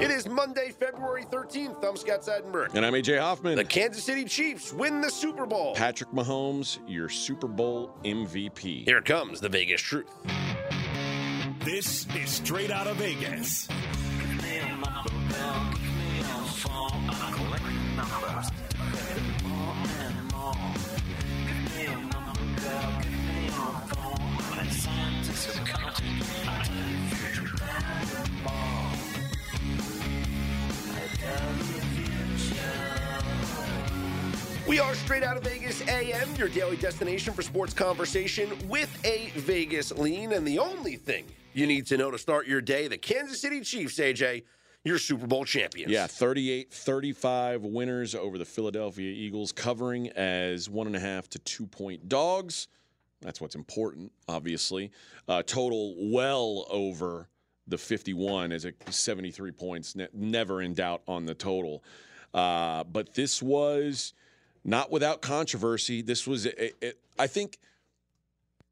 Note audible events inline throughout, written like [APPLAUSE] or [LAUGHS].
It is Monday, February 13th. I'm Scott Seidenberg. And I'm AJ Hoffman. The Kansas City Chiefs win the Super Bowl. Patrick Mahomes, your Super Bowl MVP. Here comes the Vegas truth. This is straight out of Vegas. We are straight out of Vegas AM, your daily destination for sports conversation with a Vegas lean. And the only thing you need to know to start your day the Kansas City Chiefs, AJ, your Super Bowl champions. Yeah, 38 35 winners over the Philadelphia Eagles, covering as one and a half to two point dogs. That's what's important, obviously. Uh, total well over the 51 as a 73 points, ne- never in doubt on the total. Uh, but this was not without controversy. This was, a, a, I think,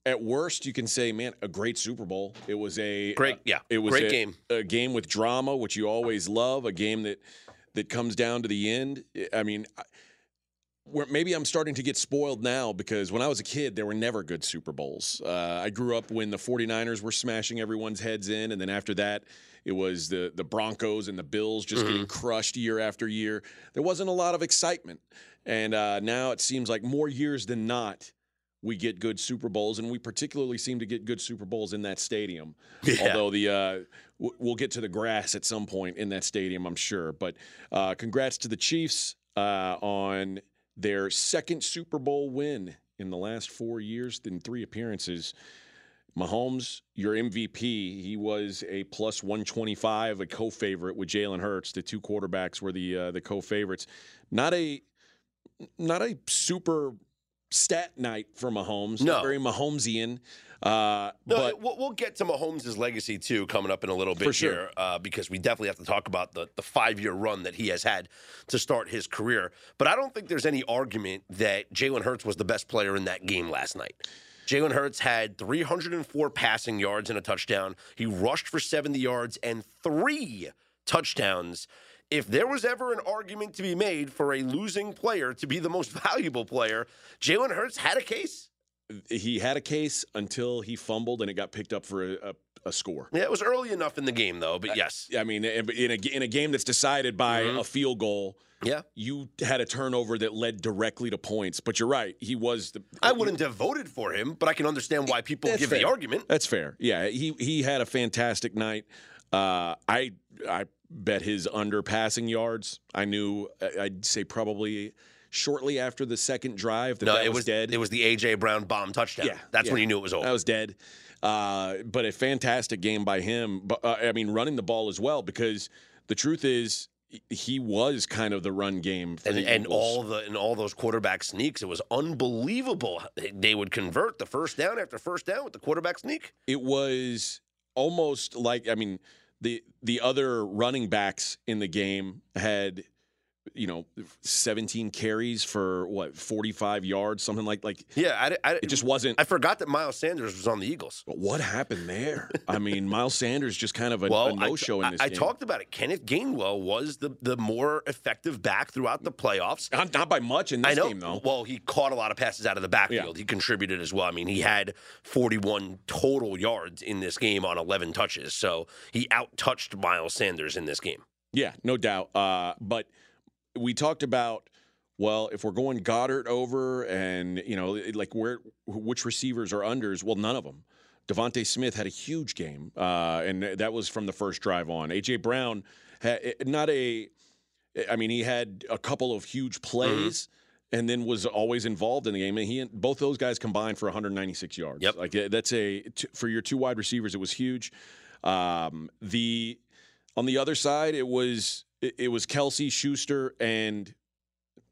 at worst, you can say, man, a great Super Bowl. It was a Great, uh, yeah, it was great a, game. a game with drama, which you always love. A game that that comes down to the end. I mean, I- where maybe I'm starting to get spoiled now because when I was a kid, there were never good Super Bowls. Uh, I grew up when the 49ers were smashing everyone's heads in, and then after that, it was the the Broncos and the Bills just getting crushed year after year. There wasn't a lot of excitement, and uh, now it seems like more years than not. We get good Super Bowls, and we particularly seem to get good Super Bowls in that stadium. [LAUGHS] Yeah. Although the uh, w- we'll get to the grass at some point in that stadium, I'm sure. But uh, congrats to the Chiefs uh, on their second Super Bowl win in the last four years in three appearances. Mahomes, your MVP, he was a plus 125, a co-favorite with Jalen Hurts. The two quarterbacks were the uh, the co-favorites. Not a not a super stat night for Mahomes. No. Not very Mahomesian. Uh, No, but we'll, we'll get to Mahomes' legacy too coming up in a little bit sure. here uh, because we definitely have to talk about the, the five year run that he has had to start his career. But I don't think there's any argument that Jalen Hurts was the best player in that game last night. Jalen Hurts had 304 passing yards and a touchdown. He rushed for 70 yards and three touchdowns. If there was ever an argument to be made for a losing player to be the most [LAUGHS] valuable player, Jalen Hurts had a case. he had a case until he fumbled and it got picked up for a, a, a score. Yeah, it was early enough in the game, though, but yes. I mean, in a, in a game that's decided by Mhm. a field goal, Yeah. you had a turnover that led directly to points. But you're right; he was the. I wouldn't have voted for him, but I can understand why people give the argument. That's fair. Yeah, he he had a fantastic night. Uh, I I bet his under passing yards. I knew I'd say probably shortly after the second drive that No, that it was, was dead. It was the AJ Brown bomb touchdown. Yeah, that's yeah. when you knew it was over. That was dead. Uh, but a fantastic game by him. But uh, I mean, running the ball as well because the truth is he was kind of the run game for and, the and all the and all those quarterback sneaks, it was unbelievable. They would convert the first down after first down with the quarterback sneak. it was almost like I mean the the other running backs in the game had you know 17 carries for what 45 yards something like like Yeah, I, I, it just wasn't I forgot that Miles Sanders was on the Eagles. but what happened there I mean Miles Sanders just kind of a, Well, a no show in this I game talked about it. Kenneth Gainwell was the the more effective back throughout the playoffs. not, not by much in this I know. game though Well, he caught a lot of passes out of the backfield. He contributed as well. I mean, he had 41 total yards in this game on 11 touches. So he out touched Miles Sanders in this game. Yeah, no doubt. Uh, but we talked about well, if we're going Goddard over, and you know, like where which receivers are unders? Well, none of them. DeVonta Smith had a huge game, uh, and that was from the first drive on. AJ Brown had not a. I mean, he had a couple of huge plays. And then was always involved in the game, and he both those guys combined for 196 yards. Yep. like uh, that's a for your two wide receivers, it was huge. Um, the on the other side, it was it, it was Kelce Schuster and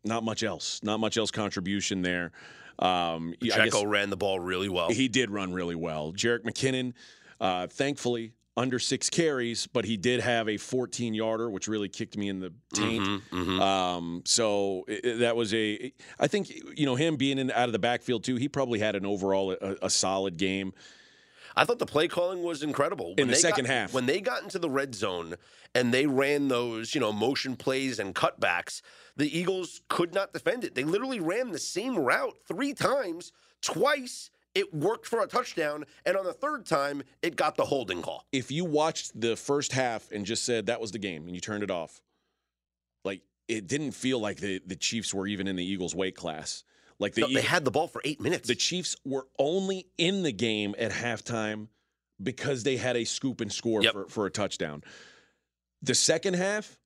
not much else. Not much else contribution there. Um, Pacheco ran the ball really well. he did run really well. Jerick McKinnon, uh, thankfully under six carries, but he did have a 14 yarder, which really kicked me in the taint. Mhm, mhm. Um, so i- i- that was a. I think you know him being in out of the backfield too. He probably had an overall a, a solid game. I thought the play calling was incredible. In the second got- half. When they got into the red zone and they ran those, you know, motion plays and cutbacks, the Eagles could not defend it. They literally ran the same route three times, twice. It worked for a touchdown, and on the third time, it got the holding call. if you watched the first half and just said that was the game and you turned it off, like it didn't feel like the, the Chiefs were even in the Eagles' weight class. Like the No, they Eagles- had the ball for eight minutes. the Chiefs were only in the game at halftime because they had a scoop and score Yep. for, for a touchdown. The second half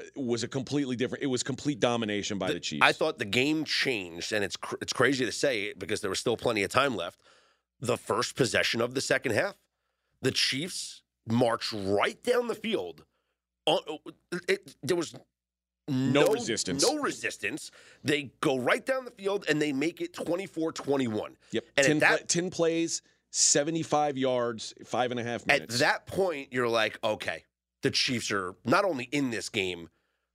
uh, was a completely different. It was complete domination by the, Chiefs. I thought the game changed, and it's cr- it's crazy to say it because there was still plenty of time left. The first possession of the second half, the Chiefs marched right down the field. On, it, there was No no, resistance. No resistance. They go right down the field and they make it 24-21. Yep. And 10, at that pla- 10 plays, 75 yards, five and a half minutes. At that point, you're like, okay, the Chiefs are not only in this game,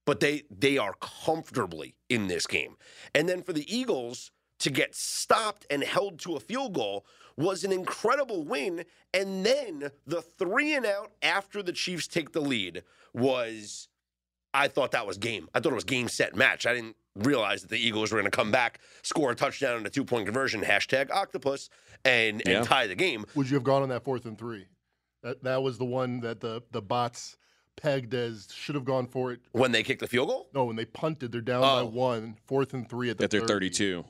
but they they are comfortably in this game. And then for the Eagles to get stopped and held to a field goal was an incredible win. And then the three and out after the Chiefs take the lead was, I thought that was game. I thought it was game set match. I didn't realize that the Eagles were going to come back, score a touchdown and a two point conversion, hashtag octopus, and, Yeah. and tie the game. Would you have gone on that fourth and three? That that was the one that the the bots pegged as should have gone for it. When they kicked the field goal? No, when they punted, they're down by Oh. one, fourth and three at the at their 30. 32.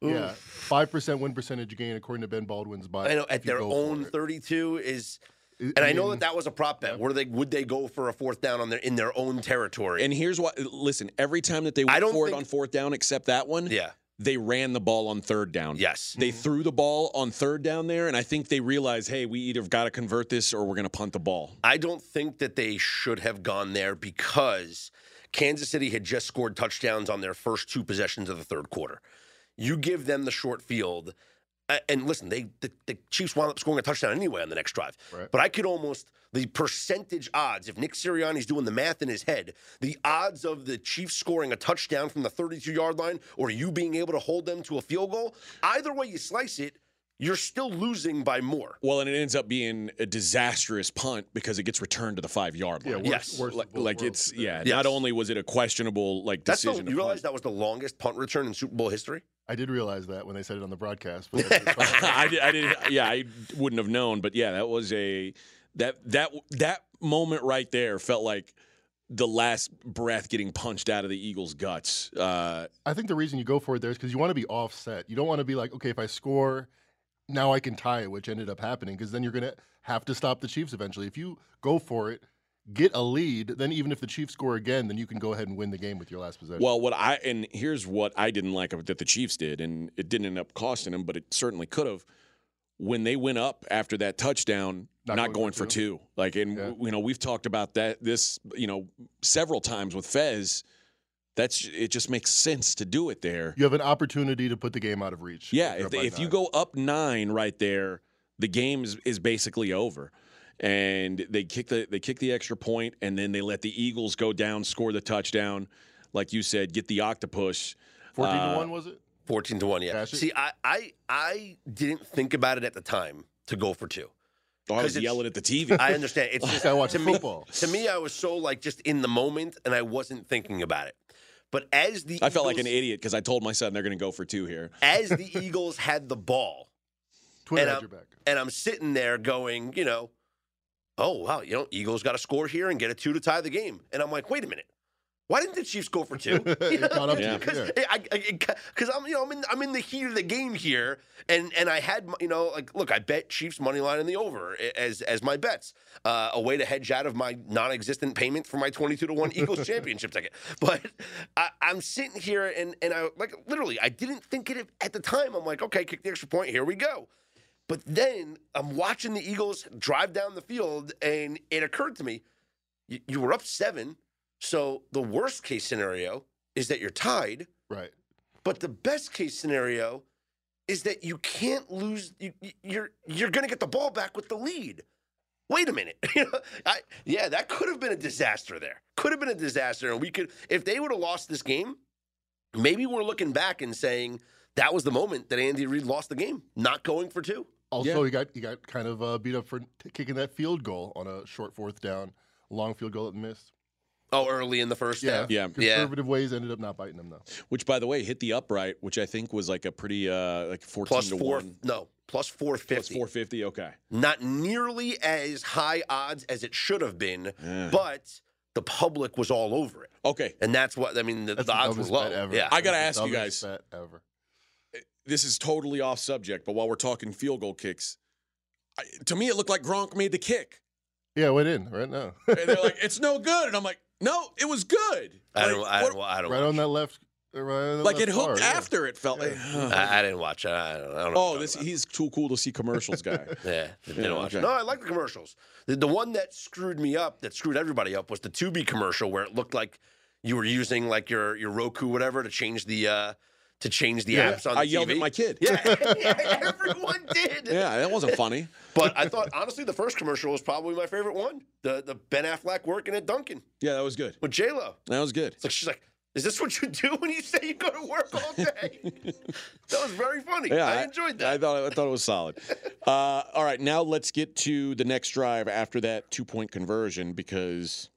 Yeah, five percent win percentage gain according to Ben Baldwin's bot. I know at if you their go for own it. 32 is, I and I know that that was a prop bet. Were they would they go for a fourth down on their in their own territory? And here's what listen, every time that they I went don't for it on fourth down, except that one, yeah, they ran the ball on third down. yes, They threw the ball on third down there, and I think they realized, hey, we either got to convert this or we're going to punt the ball. I don't think that they should have gone there because Kansas City had just scored touchdowns on their first two possessions of the third quarter. You give them the short field, a- Uh, and listen, they the, the Chiefs wound up scoring a touchdown anyway on the next drive. Right. But I could almost the percentage odds, if Nick Sirianni's doing the math in his head, the odds of the Chiefs scoring a touchdown from the 32 yard line or you being able to hold them to a field goal, either way you slice it, you're still losing by more. Well, and it ends up being a disastrous punt because it gets returned to the five yard Yeah, line. worse, Yes. worse like, like it's yeah. Yes. Not only was it a questionable like That's the, decision, you realize punt. that was the longest punt return in Super Bowl history? I did realize that when they said it on the broadcast. but [LAUGHS] I did, I did. Yeah, I wouldn't have known, but yeah, that was a that that that moment right there felt like the last breath getting punched out of the Eagles' guts. Uh, I think the reason you go for it there is because you want to be offset. You don't want to be like, okay, if I score, now I can tie it, which ended up happening because then you're going to have to stop the Chiefs eventually. If you go for it, get a lead, then even if the Chiefs score again, then you can go ahead and win the game with your last possession. well, what I and here's what I didn't like that the Chiefs did, and it didn't end up costing them, but it certainly could have. When they went up after that touchdown, Not not, going going, for for two. Like, and Yeah. you know, we've talked about that this you know several times with Fez. That's it. Just makes sense to do it there. you have an opportunity to put the game out of reach. Yeah, if, up they, by if you go up nine right there, the game is, is basically over. And they kick the they kick the extra point, and then they let the Eagles go down, score the touchdown, like you said, get the octopus. 14 uh, to 1, was it? 14 to 1, yeah. Cash? See, I, I I didn't think about it at the time to go for two. Oh, I was yelling at the TV. [LAUGHS] I understand. It's [LAUGHS] just I watching to me, football. to me, I was so like just in the moment and I wasn't thinking about it. But as the I felt like an idiot because I told my son they're going to go for two here. as the [LAUGHS] Eagles had the ball, Twitter and had I'm- your back. and I'm sitting there going, you know, oh wow, you know, Eagles got to score here and get a two to tie the game, and I'm like, wait a minute. Why didn't the Chiefs go for two? [LAUGHS] It caught up Yeah. Because yeah. I'm, you know, I'm in, I'm in the heat of the game here, and and I had, you know, like, look, I bet Chiefs money line in the over as as my bets, uh, a way to hedge out of my non-existent payment for my 22 to one [LAUGHS] Eagles championship ticket. But I, I'm sitting here, and and I like literally, I didn't think it at the time. I'm like, okay, kick the extra point, here we go. But then I'm watching the Eagles drive down the field, and it occurred to me, you, you were up seven. So the worst case scenario is that you're tied, Right. but the best case scenario is that you can't lose. You, you- you're you're going to get the ball back with the lead. Wait a minute. [LAUGHS] I, yeah, that could have been a disaster. There could have been a disaster, and we could if they would have lost this game. Maybe we're looking back and saying that was the moment that Andy Reid lost the game, not going for two. Also, Yeah. he got he got kind of uh, beat up for t- kicking that field goal on a short fourth down, long field goal that missed. Oh, early in the first Yeah, half. Yeah. Yeah. Conservative ways ended up not biting them though. Which, by the way, hit the upright, which I think was like a pretty uh like fourteen Plus to four. one. No, plus 450. Plus 450, Okay. Not nearly as high odds as it should have been, Yeah. but the public was all over it, Okay. and that's what I mean. The, the the odds were dumbest low. bet ever. Yeah. I gotta ask the you guys. bet ever. This is totally off subject, but while we're talking field goal kicks, I, to me it looked like Gronk made the kick, Yeah, it went in right now. and they're like, "It's no good," and I'm like, "No, it was good." I don't. Like, I don't. I don't. right watch. on that left. Right on that like left it hooked bar, yeah. after it felt like. I, I didn't watch it. I don't, I don't know. oh, you're this talking he's too cool to see commercials, guy. [LAUGHS] Yeah, didn't [LAUGHS] Yeah, watch okay. No, I like the commercials. The, the one that screwed me up, that screwed everybody up, was the Tubi commercial where it looked like you were using like your your Roku whatever to change the uh to change the Yeah, apps on the I yelled TV. at my kid. Yeah, [LAUGHS] yeah, everyone did. Yeah, that wasn't funny. But I thought honestly, the first commercial was probably my favorite one. The the Ben Affleck working at Dunkin' Yeah, that was good. with J Lo. That was good. It's like she's like, "Is this what you do when you say you go to work all day?" [LAUGHS] that was very funny. Yeah, I enjoyed that. I thought I thought it was solid. [LAUGHS] Uh, all right, now let's get to the next drive after that two point conversion because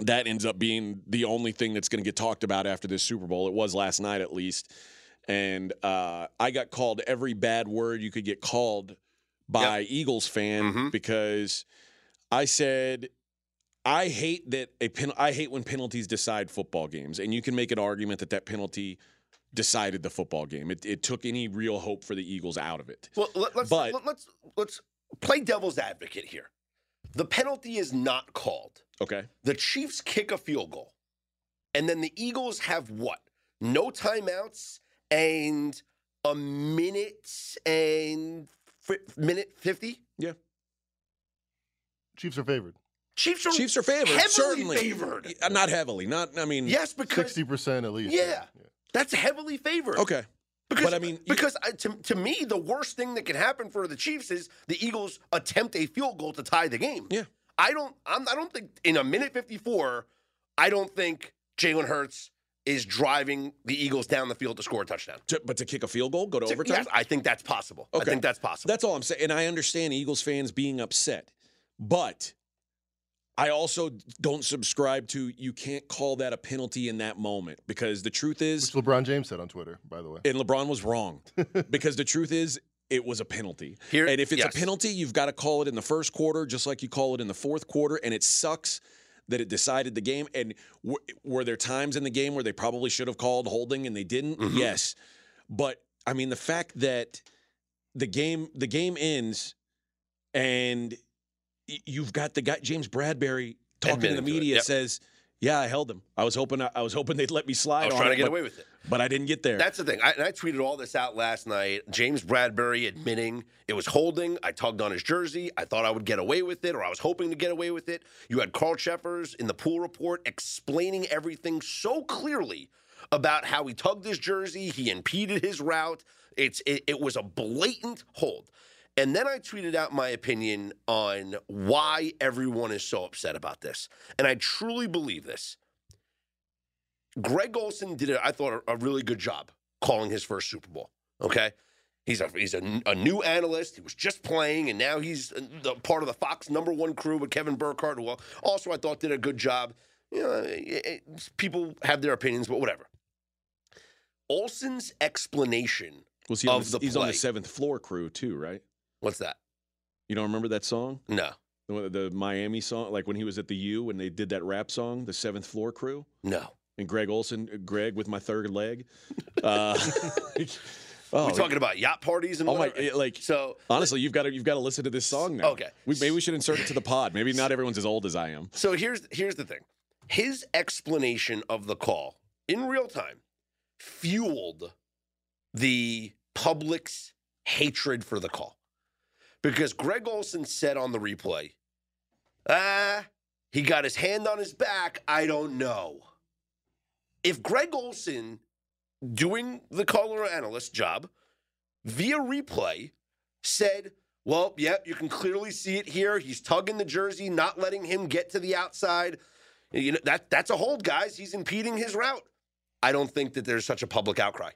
that ends up being the only thing that's going to get talked about after this Super Bowl. It was last night at least, and uh, I got called every bad word you could get called by Eagles fan Mhm. because I said. I hate that a pen, I hate when penalties decide football games, and you can make an argument that that penalty decided the football game. It, it took any real hope for the Eagles out of it. Well, let, let's But- let, let's let's play devil's advocate here. The penalty is not called. Okay. The Chiefs kick a field goal, and then the Eagles have what? No timeouts and a minute and fi- minute fifty. Yeah. Chiefs are favored. Chiefs are Chiefs are favored. heavily certainly. favored. Uh, Not heavily. Not. I mean. Yes, because Sixty percent at least. Yeah. that's heavily favored. Okay. Because, But I mean, you- because I, to, to me, the worst thing that can happen for the Chiefs is the Eagles attempt a field goal to tie the game. Yeah. I don't. I'm, I don't think in a minute 54. I don't think Jalen Hurts is driving the Eagles down the field to score a touchdown. To- but to kick a field goal, go to overtime. Yes, I think that's possible. I think that's possible. That's all I'm saying. And I understand Eagles fans being upset, but I also don't subscribe to you can't call that a penalty in that moment because the truth is, Which LeBron James said on Twitter, by the way. and LeBron was wrong [LAUGHS] because the truth is. It was a penalty. Here- and if it's yes. a penalty, you've got to call it in the first quarter, just like you call it in the fourth quarter. And it sucks that it decided the game. And w- were there times in the game where they probably should have called holding and they didn't? Mhm. Yes. But I mean, the fact that the game the game ends and y- you've got the guy James Bradberry talking to the to media yep. says, "Yeah, I held him. I was hoping I, was hoping they'd let me slide I was trying it, to get but, away with it. but I didn't get there." That's the thing. I, and I tweeted all this out last night. James Bradberry admitting it was holding. I tugged on his jersey. I thought I would get away with it, or I was hoping to get away with it. You had Carl Cheffers in the pool report explaining everything so clearly about how he tugged his jersey, he impeded his route. It's it, it was a blatant hold. And then I tweeted out my opinion on why everyone is so upset about this. And I truly believe this. Greg Olsen did, it. I thought, a, really good job calling his first Super Bowl. Okay, he's a he's a, a new analyst. He was just playing, and now he's uh, the, part of the Fox number one crew with Kevin Burkhardt, who also I thought did a good job. You know, it- it- people have their opinions, but whatever. Olsen's explanation. Was he on of the, the he's on the seventh floor crew too, right? What's that? You don't remember that song? No, The, the Miami song, like when he was at the U when they did that rap song, the seventh floor crew? no. and Greg Olsen, Greg with my third leg. [LAUGHS] Uh, [LAUGHS] oh, We're talking about yacht parties and oh my, whatever. like So honestly, you've got to you've got to listen to this song now. Okay. we, maybe we should insert it to the pod. Maybe not everyone's as old as I am. So here's here's the thing. His explanation of the call in real time fueled the public's hatred for the call. Because Greg Olsen said on the replay, ah, he got his hand on his back. I don't know. If Greg Olsen, doing the color analyst job via replay, said, well, yep, you can clearly see it here. He's tugging the jersey, not letting him get to the outside. You know, that that's a hold, guys. He's impeding his route. I don't think that there's such a public outcry.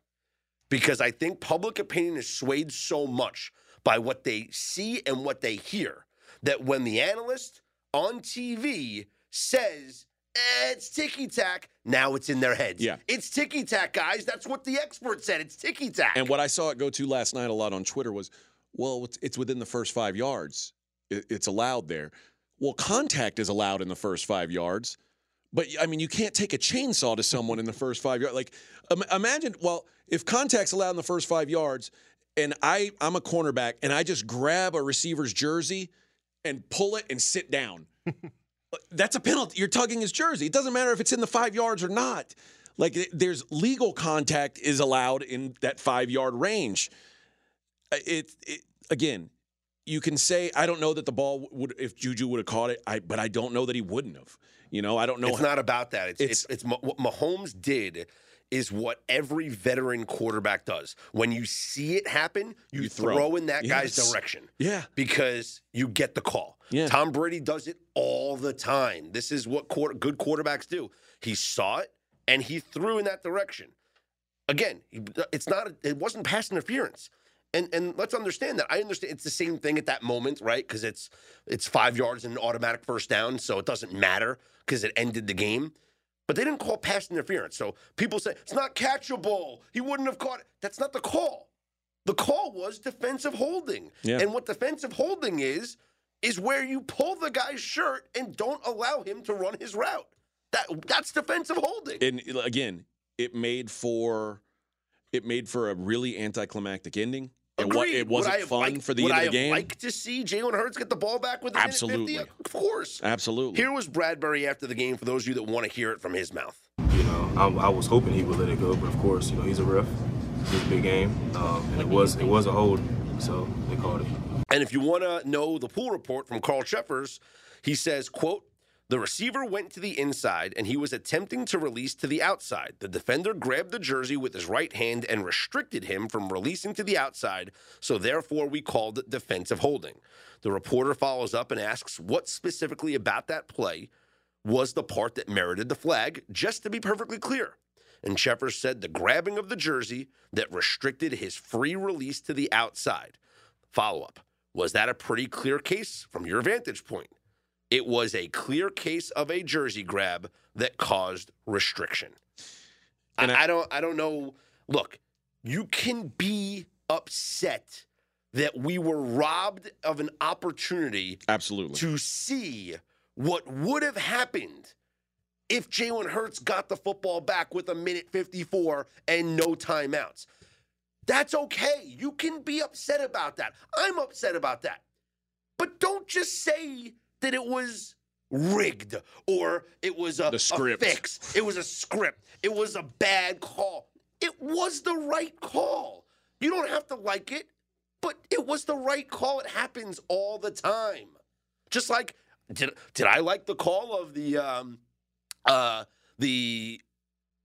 Because I think public opinion is swayed so much by what they see and what they hear. That when the analyst on TV says, eh, it's ticky tack, now it's in their heads. Yeah. It's ticky tack, guys. That's what the expert said. It's ticky tack. And what I saw it go to last night a lot on Twitter was, well, it's, it's within the first five yards. It's allowed there. Well, contact is allowed in the first five yards. But I mean, you can't take a chainsaw to someone in the first five yards. Like, um, imagine, well, if contact's allowed in the first five yards, and I I'm a cornerback, and I just grab a receiver's jersey and pull it and sit down. [LAUGHS] That's a penalty. You're tugging his jersey. It doesn't matter if it's in the five yards or not. Like, there's legal contact is allowed in that five yard range. Uh, It, it again, you can say I don't know that the ball would if Juju would have caught it, I but I don't know that he wouldn't have. You know, I don't know. It's not about that. It's It's- it's, it's, what Mahomes did is what every veteran quarterback does. When you see it happen, you, You throw. throw. in that guy's direction yeah, because you get the call. Yeah. Tom Brady does it all the time. This is what quarter, good quarterbacks do. He saw it and he threw in that direction. Again, it's not. It wasn't pass interference. And and let's understand that. I understand it's the same thing at that moment, right? Because it's it's five yards and an automatic first down, so it doesn't matter because it ended the game. But they didn't call pass interference. So people say it's not catchable. He wouldn't have caught it. That's not the call. The call was defensive holding. Yeah. And what defensive holding is, is where you pull the guy's shirt and don't allow him to run his route. That that's defensive holding. and again, it made for it made for a really anticlimactic ending. It, wa- it wasn't fun liked- for the end I of the have game. liked to see Jalen Hurts get the ball back with a minute Absolutely. 50? Of course. Absolutely. Here was Bradberry after the game for those of you that want to hear it from his mouth. You know, I, I was hoping he would let it go, but of course, you know, he's a ref. It's a big game, um, and it was it was a hold, so they called it. And if you want to know the pool report from Carl Cheffers, he says, quote, the receiver went to the inside and he was attempting to release to the outside. The defender grabbed the jersey with his right hand and restricted him from releasing to the outside, so therefore we called it defensive holding. The reporter follows up and asks what specifically about that play was the part that merited the flag, just to be perfectly clear. And Cheffers said the grabbing of the jersey that restricted his free release to the outside. Follow up. Was that a pretty clear case from your vantage point? It was a clear case of a jersey grab that caused restriction. And I, I- I don't I don't know. Look, you can be upset that we were robbed of an opportunity Absolutely. to see what would have happened if Jalen Hurts got the football back with a minute 54 and no timeouts. That's okay. You can be upset about that. I'm upset about that. But don't just say that it was rigged or it was a, The a script. fix. It was a script. It was a bad call. It was the right call. You don't have to like it, but it was the right call. It happens all the time. Just like did did I like the call of the um uh the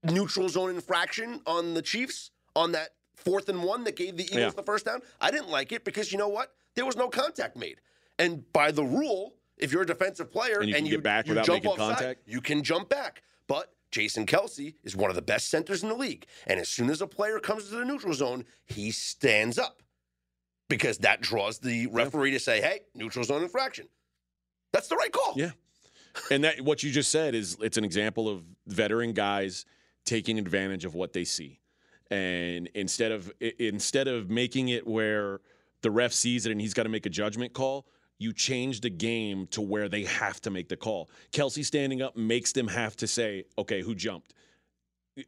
neutral zone infraction on the Chiefs on that fourth and one that gave the Eagles Yeah. the first down? I didn't like it because you know what? There was no contact made. And by the rule, if you're a defensive player And and you you, back you without jump making offside, contact? you can jump back. But Jason Kelce is one of the best centers in the league. And as soon as a player comes to the neutral zone, he stands up because that draws the referee to say, hey, neutral zone infraction. That's the right call. Yeah. And that what you just said is it's an example of veteran guys taking advantage of what they see. And instead of instead of making it where the ref sees it and he's got to make a judgment call, you change the game to where they have to make the call. Kelce standing up makes them have to say, okay, who jumped?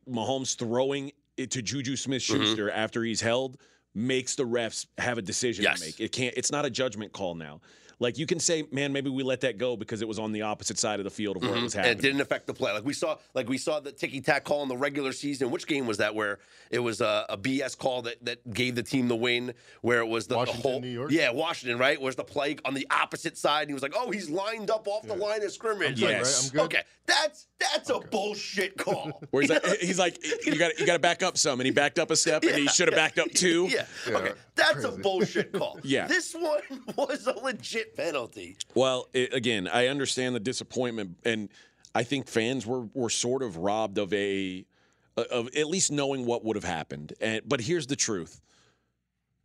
Mahomes throwing it to Juju Smith Schuster mm-hmm. after he's held makes the refs have a decision Yes. to make. It can't it's not a judgment call now. Like you can say, man, maybe we let that go because it was on the opposite side of the field of where it mm-hmm. was And happening. it didn't affect the play. Like we saw, like we saw the ticky tack call in the regular season. Which game was that? Where it was a, a BS call that, that gave the team the win. Where it was the, the whole New York? yeah Washington right. Where's the play on the opposite side? And he was like, oh, he's lined up off the line of scrimmage. good, Like, right? I'm good. Okay, that's that's a bullshit call. [LAUGHS] Where he's like, [LAUGHS] he's like, you got you got to back up some, and he backed up a step, and he should have backed up [LAUGHS] two. yeah. Okay, that's a bullshit call. Yeah. This one was a legit penalty. Well, it, again, I understand the disappointment, and I think fans were were sort of robbed of a of at least knowing what would have happened. And but here's the truth: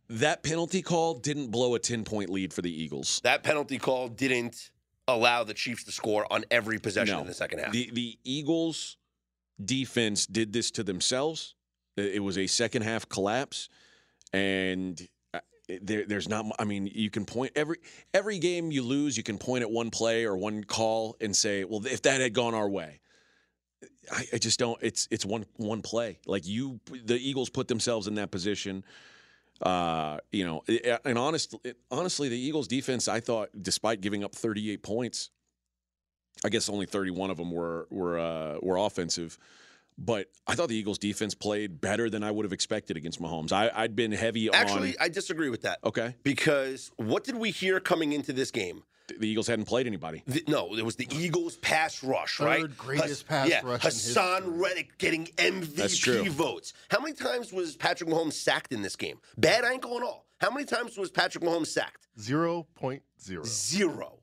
that penalty call didn't blow a 10 point lead for the Eagles. That penalty call didn't allow the Chiefs to score on every possession No. in the second half. The the Eagles defense did this to themselves. It was a second half collapse, and uh, there, there's not. I mean, you can point every every game you lose, you can point at one play or one call and say, "Well, if that had gone our way." I, I just don't. It's it's one one play. Like you, the Eagles put themselves in that position. Uh, you know, and honest, honestly, the Eagles defense, I thought, despite giving up 38 points, I guess only 31 of them were were uh, were offensive. But I thought the Eagles defense played better than I would have expected against Mahomes. I, I'd been heavy Actually, on. Actually, I disagree with that. Okay, Because what did we hear coming into this game? the Eagles hadn't played anybody. The- no, it was the Eagles pass rush, Third right? greatest pass yeah, rush in Haason. Reddick getting MVP votes. How many times was Patrick Mahomes sacked in this game? Bad ankle and all. How many times was Patrick Mahomes sacked? Zero point zero. Zero.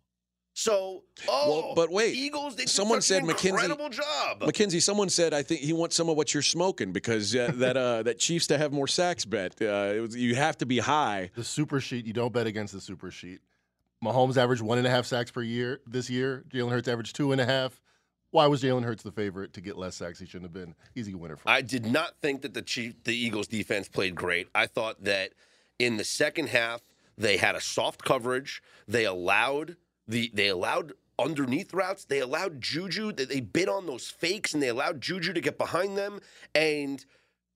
So, oh, Well, but wait. Eagles. They did Someone such an said Mackenzie- incredible job. Mackenzie, someone said I think he wants some of what you're smoking because uh, [LAUGHS] that uh, that Chiefs to have more sacks bet. Uh, was, you have to be high. The super sheet, you don't bet against the super sheet. Mahomes averaged one and a half sacks per year this year. Jalen Hurts averaged two and a half. Why was Jalen Hurts the favorite to get less sacks? He shouldn't have been. Easy winner for me. I did not think that the Chief, the Eagles defense played great. I thought that in the second half they had a soft coverage. They allowed the they allowed underneath routes. They allowed Juju. They, they bid on those fakes and they allowed Juju to get behind them. And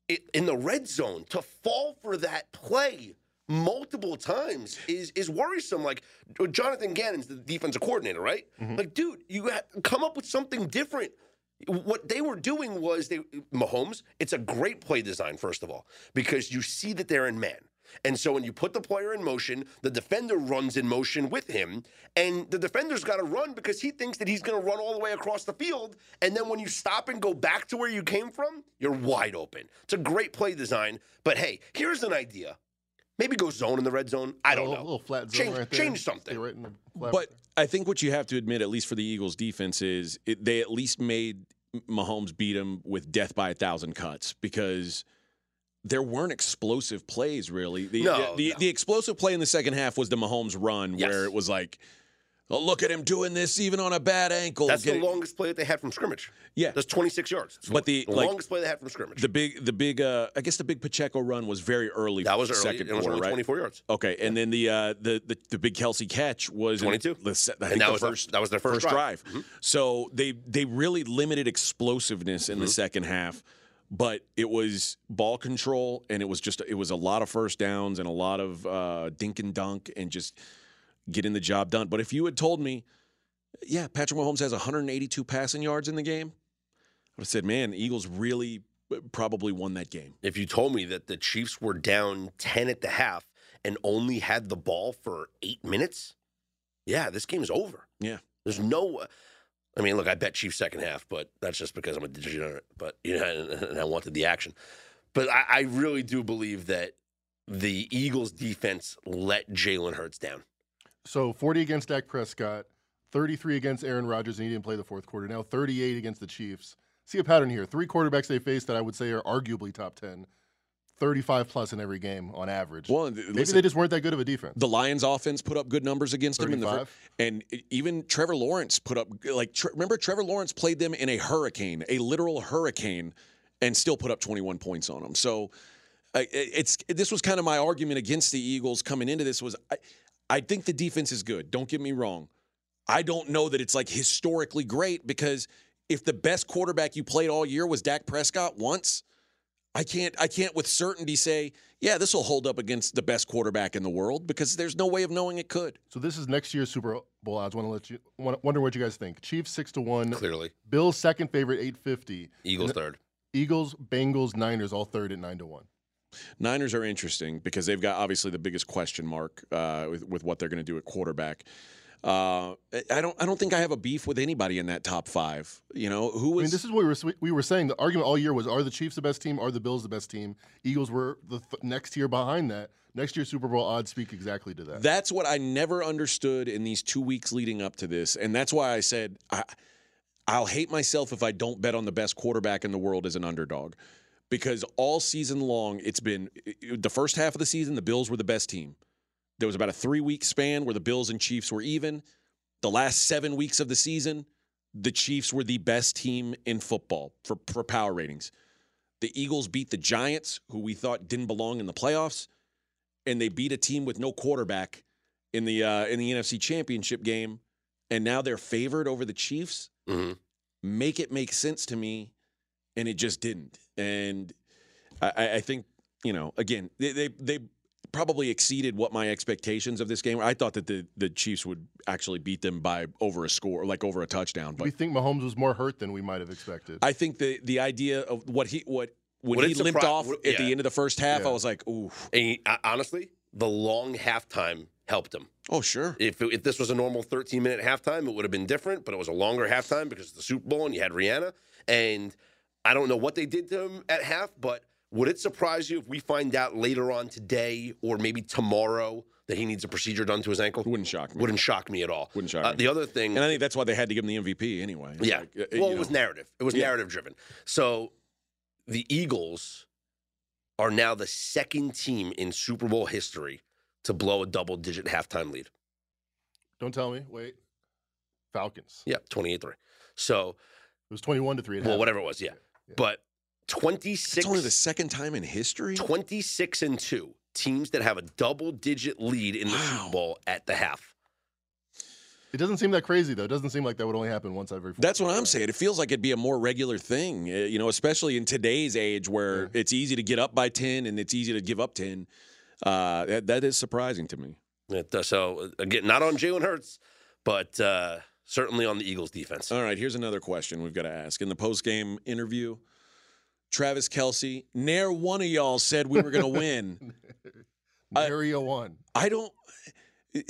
it, in the red zone to fall for that play multiple times is is worrisome. Like Jonathan Gannon's the defensive coordinator, right? Mm-hmm. Like, dude, you come up with something different. What they were doing was they Mahomes. It's a great play design, first of all, because you see that they're in man. And so when you put the player in motion, the defender runs in motion with him, and the defender's got to run because he thinks that he's going to run all the way across the field. And then when you stop and go back to where you came from, you're wide open. It's a great play design. But hey, here's an idea. Maybe go zone in the red zone. I don't little, know. little flat zone Change- right there. change something. Right in the flat- But I think what you have to admit, at least for the Eagles defense, is it, they at least made Mahomes beat him with death by a thousand cuts because there weren't explosive plays really. The, No, the, no. the explosive play in the second half was the Mahomes run Yes. where it was like, oh, look at him doing this even on a bad ankle. That's the Getting- longest play that they had from scrimmage. Yeah. That's 26 yards. It's But the, like, longest play they had from scrimmage. The big, the big, uh, I guess the big Pacheco run was very early. that was early. second It was quarter, only right? 24 yards. Okay, and then the, uh, the the the big Kelce catch was in 22. the I think that the was the- first that was their first drive. drive. So they they really limited explosiveness in the second half, but it was ball control and it was just it was a lot of first downs and a lot of uh, dink and dunk and just getting the job done. But if you had told me, yeah, Patrick Mahomes has 182 passing yards in the game, I would have said, man, the Eagles really uh, probably won that game. If you told me that the Chiefs were down 10 at the half and only had the ball for eight minutes, yeah, this game's over. Yeah. There's no. I mean, look, I bet Chiefs second half, but that's just because I'm a degenerate. But you know, and, and I wanted the action. But I, I really do believe that the Eagles' defense let Jalen Hurts down. So 40 against Dak Prescott, 33 against Aaron Rodgers, and he didn't play the fourth quarter. Now 38 against the Chiefs. See a pattern here. Three quarterbacks they faced that I would say are arguably top 10. 35 plus in every game on average. Well, Maybe listen, they just weren't that good of a defense. the Lions offense put up good numbers against them in the fir- 35? and even Trevor Lawrence put up like tre- remember Trevor Lawrence played them in a hurricane, a literal hurricane and still put up 21 points on them. So uh, it's this was kind of my argument against the Eagles coming into this was I I think the defense is good. Don't get me wrong. I don't know that it's like historically great because if the best quarterback you played all year was Dak Prescott once, I can't I can't with certainty say, yeah, this will hold up against the best quarterback in the world because there's no way of knowing it could. So this is next year's Super Bowl odds. Want to let you wonder what you guys think. Chiefs six to one. Clearly, Bills second favorite eight fifty. Eagles third. Eagles, Bengals, Niners all third at nine to one. Niners are interesting because they've got obviously the biggest question mark uh, with, with what they're going to do at quarterback. Uh, I don't. I don't think I have a beef with anybody in that top five. You know who I mean, this is what we were we were saying. The argument all year was: Are the Chiefs the best team? Are the Bills the best team? Eagles were the th- next year behind that. Next year's Super Bowl odds speak exactly to that. That's what I never understood in these two weeks leading up to this, and that's why I said I, I'll hate myself if I don't bet on the best quarterback in the world as an underdog, because all season long it's been the first half of the season the Bills were the best team. There was about a three week span where the Bills and Chiefs were even. The last seven weeks of the season, the Chiefs were the best team in football for, for power ratings. The Eagles beat the Giants, who we thought didn't belong in the playoffs, and they beat a team with no quarterback in the uh, in the NFC Championship game, and now they're favored over the Chiefs. hmm Make it make sense to me, and it just didn't. And I- I, I think you know, again, they, they they probably exceeded what my expectations of this game. were. I thought that the the Chiefs would actually beat them by over a score, like over a touchdown. But we But think Mahomes was more hurt than we might have expected. I think the the idea of what he what when Would he limped surpri- off would- at the end of the first half, Yeah. I was like, ooh, And he- uh, honestly, the long halftime helped him. oh sure. If, if this was a normal 13 minute halftime, it would have been different, but it was a longer halftime because of the Super Bowl and you had Rihanna. And I don't know what they did to him at half, but would it surprise you if we find out later on today or maybe tomorrow that he needs a procedure done to his ankle? It wouldn't shock me. Wouldn't shock me at all. Wouldn't shock Uh, me. the other thing, and I think that's why they had to give him the MVP anyway. yeah. Like, uh, you well, it know. was narrative. It was Yeah. narrative driven. So the Eagles are now the second team in Super Bowl history to blow a double digit halftime lead. Don't tell me. Wait. Falcons. Yeah, 28 3. So, It was 21 to 3 well, half. whatever it was, yeah. But 26, It's only the second time in history. 26 and 2 teams that have a double digit lead in the Wow. Super Bowl at the half. It doesn't seem that crazy though. It doesn't seem like that would only happen once every. four That's what. I'm saying. It feels like it'd be a more regular thing, uh, you know, especially in today's age where Yeah. it's easy to get up by 10 and it's easy to give up 10. Uh, that, that is surprising to me. It, uh, so, uh, again, not on Jalen Hurts, but uh, certainly on the Eagles defense. All right, here's another question we've got to ask. In the post-game interview, Travis Kelce, ne'er one of y'all said we were going to win. [LAUGHS] I- Area one. I don't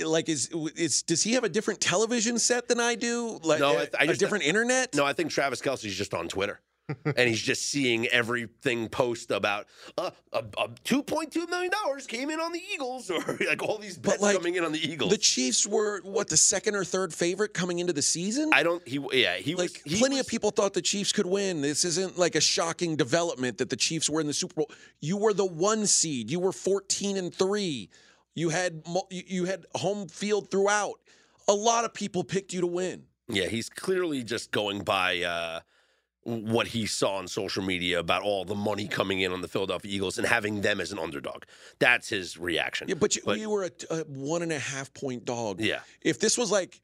like is is does he have a different television set than I do? Like No, I a, th- I a just- different internet? No, I think Travis Kelce's just on Twitter. And he's just seeing everything post about uh, a, a $2.2 million came in on the Eagles [LAUGHS] or like all these bets like, coming in on the Eagles. The Chiefs were what the second or third favorite coming into the season? I don't, he, yeah, he was. like he plenty was- of people thought the Chiefs could win. This isn't like a shocking development that the Chiefs were in the Super Bowl. You were the one seed. You were 14 and 3. You had you had home field throughout. A lot of people picked you to win. Yeah, he's clearly just going by uh, what he saw on social media about all the money coming in on the Philadelphia Eagles and having them as an underdog. That's his reaction. Yeah, but you, But- you were a, a one and a half point dog. Yeah. If this was like,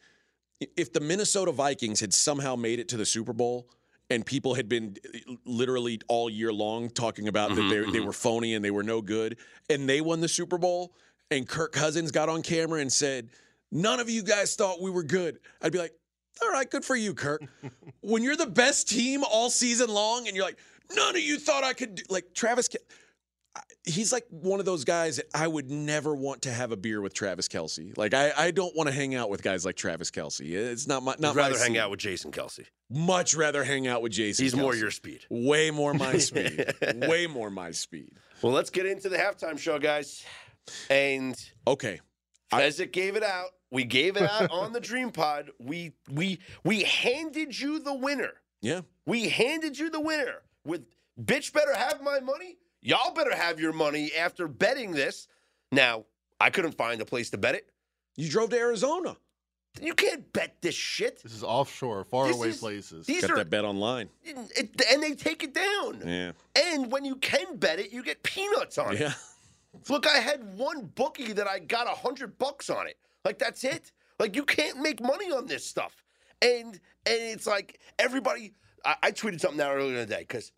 if the Minnesota Vikings had somehow made it to the Super Bowl and people had been uh, literally all year long talking about that they, they were phony and they were no good, and they won the Super Bowl, and Kirk Cousins got on camera and said, None of you guys thought we were good, I'd be like, All right, good for you, Kirk. [LAUGHS] when you're the best team all season long and you're like, None of you thought I could do, like Travis. Ke- he's like one of those guys that I would never want to have a beer with Travis Kelce. Like I, I don't want to hang out with guys like Travis Kelce. It's not my not I'd my rather hang out with Jason Kelce. Much rather hang out with Jason. He's more your speed. way more my [LAUGHS] speed. way more my speed. Well, let's get into the halftime show, guys. And Okay. Fezzik gave it out. We gave it out [LAUGHS] on the Dream Pod. We we we handed you the winner. Yeah. We handed you the winner with bitch better have my money. Y'all better have your money after betting this. Now, I couldn't find a place to bet it. You drove to Arizona. You can't bet this shit. This is offshore, far This away is- places. These Got are that bet online. it, and they take it down. Yeah. And when you can bet it, you get peanuts on it. Yeah. Look, I had one bookie that I got a hundred bucks on it. Like that's it. Like you can't make money on this stuff. And and it's like everybody. I, I tweeted something out earlier in the day because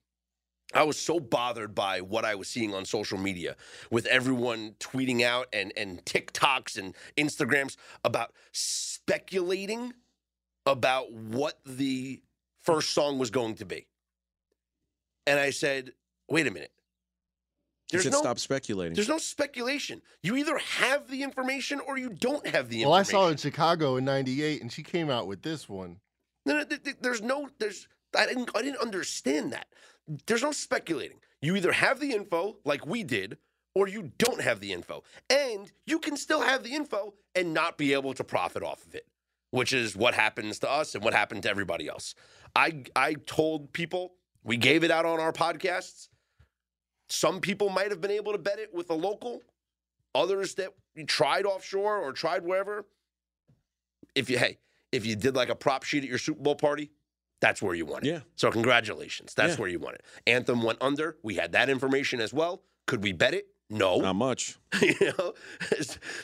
I was so bothered by what I was seeing on social media with everyone tweeting out and and TikToks and Instagrams about speculating about what the first song was going to be. And I said, wait a minute. He said stop speculating. There's no speculation. You either have the information or you don't have the information. well, I saw it in Chicago in '98, and she came out with this one. No, no, th- th- there's no, there's, I didn't, I didn't understand that. There's no speculating. You either have the info, like we did, or you don't have the info. And you can still have the info and not be able to profit off of it, which is what happens to us and what happened to everybody else. I, I told people, we gave it out on our podcasts. Some people might have been able to bet it with a local. Others that you tried offshore or tried wherever. If you hey, if you did like a prop sheet at your Super Bowl party, that's where you won it. Yeah. So congratulations. That's Yeah. where you won it. Anthem went under. We had that information as well. Could we bet it? No. Not much. [LAUGHS] you know, [LAUGHS]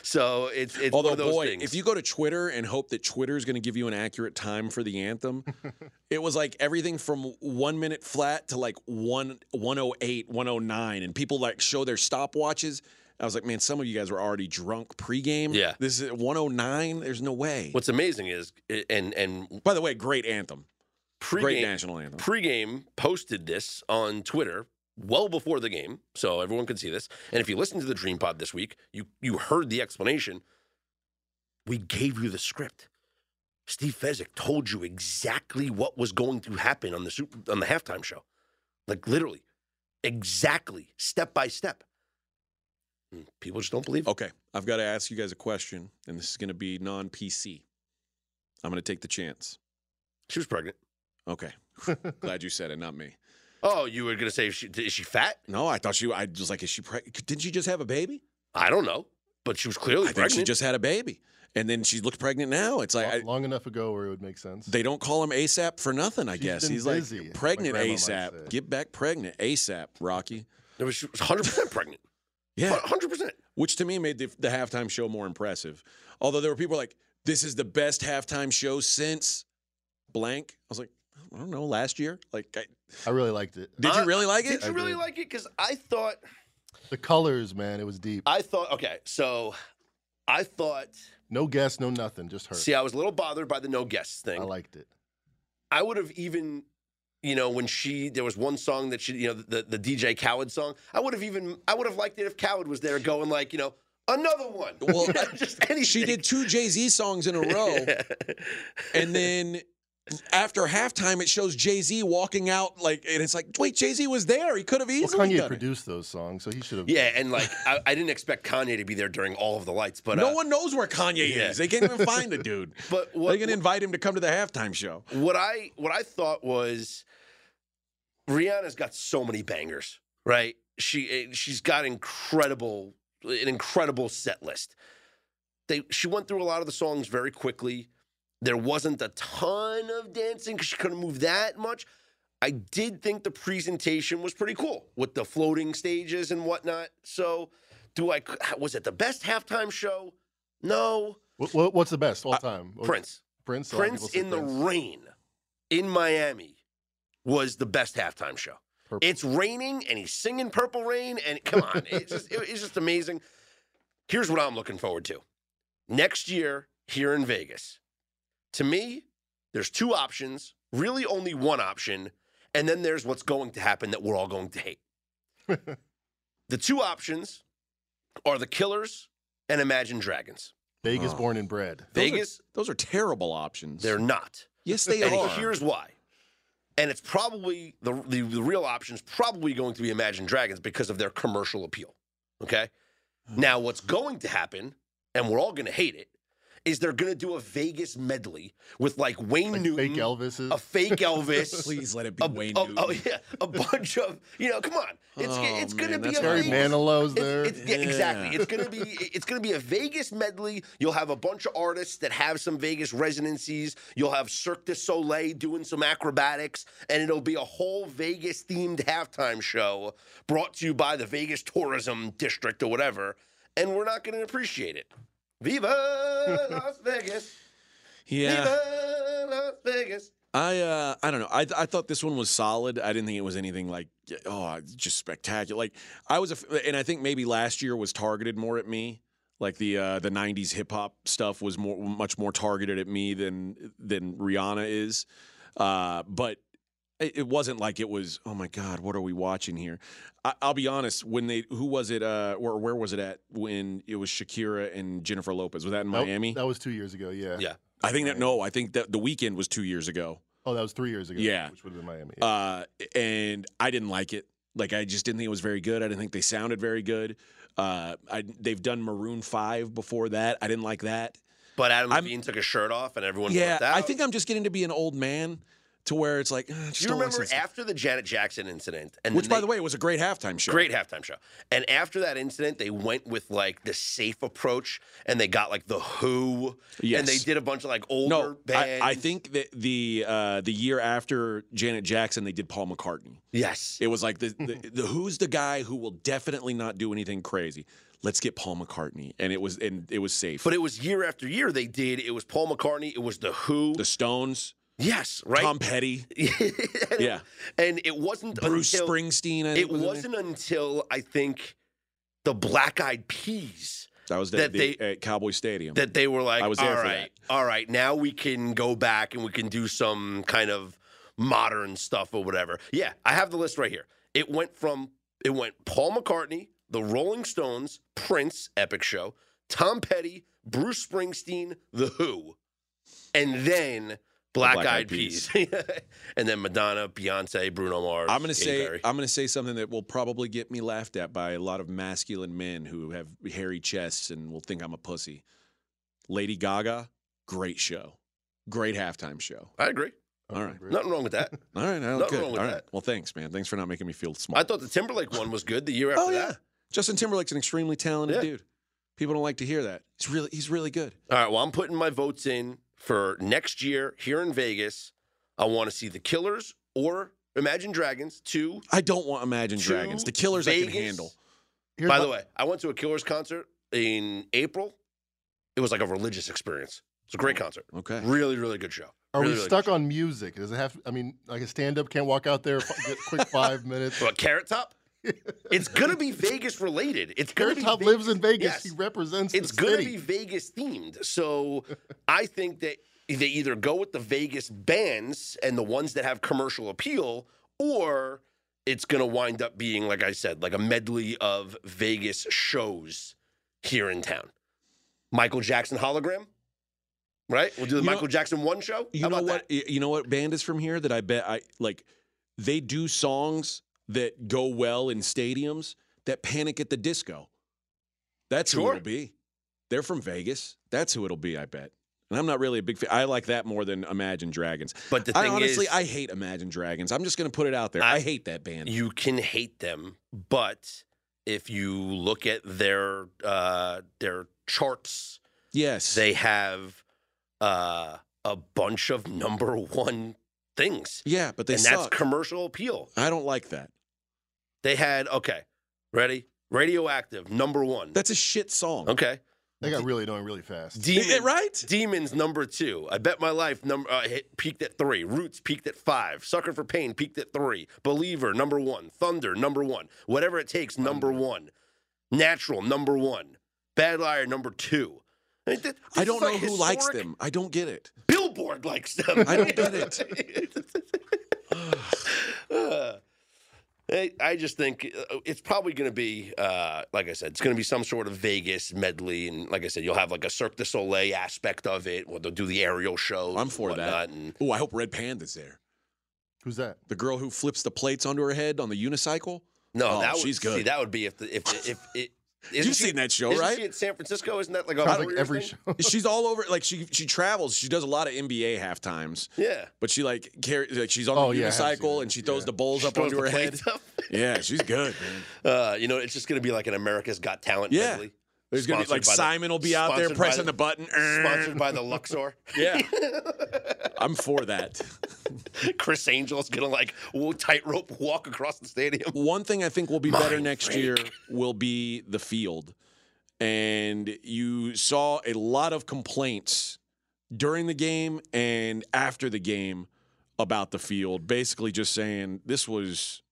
so it's it's Although, one of those boy, things. if you go to Twitter and hope that Twitter is going to give you an accurate time for the anthem, [LAUGHS] it was like everything from one minute flat to like one 108, 109, and people like show their stopwatches. I was like, man, some of you guys were already drunk pregame. Yeah. this is 109. There's no way. What's amazing is, and and By the way, great anthem, great pregame, national anthem. pregame posted this on Twitter well before the game, so everyone could see this. And if you listened to the Dream Pod this week, you you heard the explanation. We gave you the script. Steve Fezzik told you exactly what was going to happen on the super, on the halftime show, like literally, exactly, step by step. And People just don't believe. it. Okay, I've got to ask you guys a question, and this is going to be non-PC. I'm going to take the chance. She was pregnant. Okay, [LAUGHS] glad you said it, not me. Oh, you were gonna say is she, is she fat? No, I thought she. I was like, is she pregnant? Didn't she just have a baby? I don't know, but she was clearly I think pregnant. she just had a baby, and then she looked pregnant now. It's like long, I, long enough ago where it would make sense. they don't call him ASAP for nothing. I She's guess been he's busy, like pregnant ASAP. Get back pregnant ASAP, Rocky. It was, she was 100% pregnant. Yeah, 100%. which to me made the, the halftime show more impressive. Although there were people like, "This is the best halftime show since blank." I was like, I don't know, last year. Like, I, I really liked it. did Uh, you really like it? Did you I really did. like it? Because I thought, The colors, man, it was deep. I thought, okay, so I thought, No guess, no nothing, just her. see, I was a little bothered by the no guests thing. I liked it. I would have even, you know, when she, there was one song that she, you know, the, the DJ Khaled song, I would have even, I would have liked it if Khaled was there going like, you know, another one. Well, [LAUGHS] just anything. She did two Jay Z songs in a [LAUGHS] row. And then after halftime, it shows Jay Z walking out, like, and it's like, wait, Jay Z was there. He could have Well, easily Kanye done it. produced those songs, so he should have. Yeah, and like, [LAUGHS] I, I didn't expect Kanye to be there during all of the lights, but no uh, one knows where Kanye yeah. is. They can't even find the [LAUGHS] dude. But what, they can invite him to come to the halftime show. what I what I thought was Rihanna's got so many bangers, right? She eh, she's got incredible an incredible set list. They she went through a lot of the songs very quickly. There wasn't a ton of dancing because she couldn't move that much. I did think the presentation was pretty cool with the floating stages and whatnot. So, do I was it the best halftime show? No, What, what- what's the best all uh, time? What- Prince. Prince. A lot of Prince in the rain in Miami was the best halftime show. Purple. It's raining and he's singing Purple Rain and come on, it's just [LAUGHS] it- it's just amazing. Here's what I'm looking forward to. Next year here in Vegas. To me, there's two options, really only one option, and then there's what's going to happen that we're all going to hate. [LAUGHS] the two options are the Killers and Imagine Dragons. Vegas Oh. born and bred. Those are- Vegas, Those are terrible options. they're not. yes, they and are. here's why. And it's probably the, the the real option is probably going to be Imagine Dragons because of their commercial appeal. Okay. Hmm. Now, what's going to happen, and we're all going to hate it, is they're going to do a Vegas medley with like Wayne Like Newton, fake Elvis. a fake [LAUGHS] Elvis. Please let it be a, Wayne a- Newton. oh yeah, a bunch of you know. Come on, it's Oh, it's going to man, be that's a Barry Vegas- Manilow's there. it's- yeah, exactly. It's gonna be it's gonna be a Vegas medley. You'll have a bunch of artists that have some Vegas residencies. You'll have Cirque du Soleil doing some acrobatics, and it'll be a whole Vegas themed halftime show brought to you by the Vegas Tourism District or whatever. And we're not gonna appreciate it. Viva Las Vegas! yeah. Viva Las Vegas! I uh, I don't know. I I thought this one was solid. I didn't think it was anything like oh just spectacular. Like I was, a f and I think maybe last year was targeted more at me. Like the uh, the '90s hip hop stuff was more much more targeted at me than than Rihanna is. Uh, but it, it wasn't like it was. Oh my God, what are we watching here? I, I'll be honest. When they who was it? Uh, or where was it at when it was Shakira and Jennifer Lopez? Was that in That- Miami? That was two years ago. Yeah. Yeah. I think that no. I think that the Weeknd was two years ago. Oh, that was three years ago. Yeah. Which would have been Miami. Yeah. Uh, and I didn't like it. Like I just didn't think it was very good. I didn't think they sounded very good. Uh, I, they've done Maroon Five before that. I didn't like that. But Adam I'm- Levine took his shirt off, and everyone yeah, flipped. I think I'm just getting to be an old man to where it's like, eh, just Do you remember listen. after the Janet Jackson incident? And Which, by they- the way, was a great halftime show. Great halftime show. And after that incident, they went with like the safe approach and they got like the Who. Yes. And they did a bunch of like older No, I, bands. I think that the uh, the year after Janet Jackson, they did Paul McCartney. Yes. It was like the, [LAUGHS] the, the who's the guy who will definitely not do anything crazy. Let's get Paul McCartney, and it was and it was safe. But it was year after year they did. It was Paul McCartney. It was the Who. the Stones, yes, right. Tom Petty, [LAUGHS] And- Yeah. And it wasn't Bruce until Springsteen. It was there. wasn't until I think the Black Eyed Peas That was the, that the- they- at Cowboy Stadium. that they were like, I was there all right, all right, now we can go back and we can do some kind of modern stuff or whatever. Yeah, I have the list right here. It went from it went Paul McCartney, the Rolling Stones, Prince, epic show, Tom Petty, Bruce Springsteen, The Who, and then Black, Black Eyed Eyed Peas, [LAUGHS] and then Madonna, Beyonce, Bruno Mars. I'm gonna Katy say Perry. I'm gonna say something that will probably get me laughed at by a lot of masculine men who have hairy chests and will think I'm a pussy. Lady Gaga, great show, great halftime show. I agree. All right. Nothing wrong with that. [LAUGHS] All right, no, Nothing good. wrong with All right. that. Well, thanks, man. Thanks for not making me feel small. I thought the Timberlake one was good the year oh, after oh yeah, that. Justin Timberlake's an extremely talented Yeah. dude. People don't like to hear that. He's really he's really good. All right. Well, I'm putting my votes in for next year here in Vegas. I want to see the Killers or Imagine Dragons. Two. I don't want Imagine Dragons. The Killers I can handle. Here's By my- the way, I went to a Killers concert in April. It was like a religious experience. It's a great concert. Okay. Really, really good show. Are really, we really stuck on music? Does it have? I mean, like a stand-up can't walk out there, get quick [LAUGHS] five minutes. What, Carrot Top? It's gonna be Vegas related. It's gonna Carrot be Vegas- lives in Vegas. Yes. He represents it's the going to city. be Vegas themed. So I think that they either go with the Vegas bands and the ones that have commercial appeal, or it's going to wind up being, like I said, like a medley of Vegas shows here in town. Michael Jackson hologram, right? We'll do the You know- Michael Jackson one show. You How know about what? y- You know what band is from here that I bet I like. They do songs that go well in stadiums that Panic at the Disco. That's who it'll be. They're from Vegas. That's who it'll be. I bet. And I'm not really a big fan. I like that more than Imagine Dragons. But the I thing honestly, is, I hate Imagine Dragons. I'm just going to put it out there. I, I- hate that band. you can hate them, but if you look at their uh, their charts yes. they have uh, a bunch of number one things, yeah, but they and suck. that's commercial appeal. I don't like that. They had okay, ready? Radioactive number one. That's a shit song. okay. They got really annoying really fast. Demon, Yeah, right? Demons number two. I bet my life number uh, hit, peaked at three. Roots peaked at five. Sucker for Pain peaked at three. Believer number one. Thunder number one. Whatever it takes number one. Natural number one. Bad Liar number two. I, mean, th- I don't is know who likes them. I don't get it. Billboard likes them. I don't get it. [LAUGHS] [SIGHS] Uh, I I just think uh, it's probably going to be, uh, like I said, it's going to be some sort of Vegas medley, and like I said, you'll have like a Cirque du Soleil aspect of it, where they'll do the aerial show. I'm for that. And Oh, I hope Red Panda's there. Who's that? The girl who flips the plates onto her head on the unicycle. no, Oh, that would, she's good. See, that would be if the, if the, if it. Isn't You've she- seen that show, isn't right? She at San Francisco, isn't that like a like every thing? show. She's [LAUGHS] all over. Like she she travels. She does a lot of NBA half times. Yeah, But she like carries like she's on Oh, the yeah, I have seen unicycle and she throws Yeah. the bowls She up throws onto her head. [LAUGHS] Yeah, she's good, man. Uh, you know, it's just going to be like an America's Got Talent Yeah. medley. There's gonna be like by the- Simon will be out there pressing the- the button. Sponsored by the [LAUGHS] Luxor. Yeah, [LAUGHS] I'm for that. Criss Angel's gonna like tightrope walk across the stadium. One thing I think will be better next year will be the field. And you saw a lot of complaints during the game and after the game about the field, basically just saying this was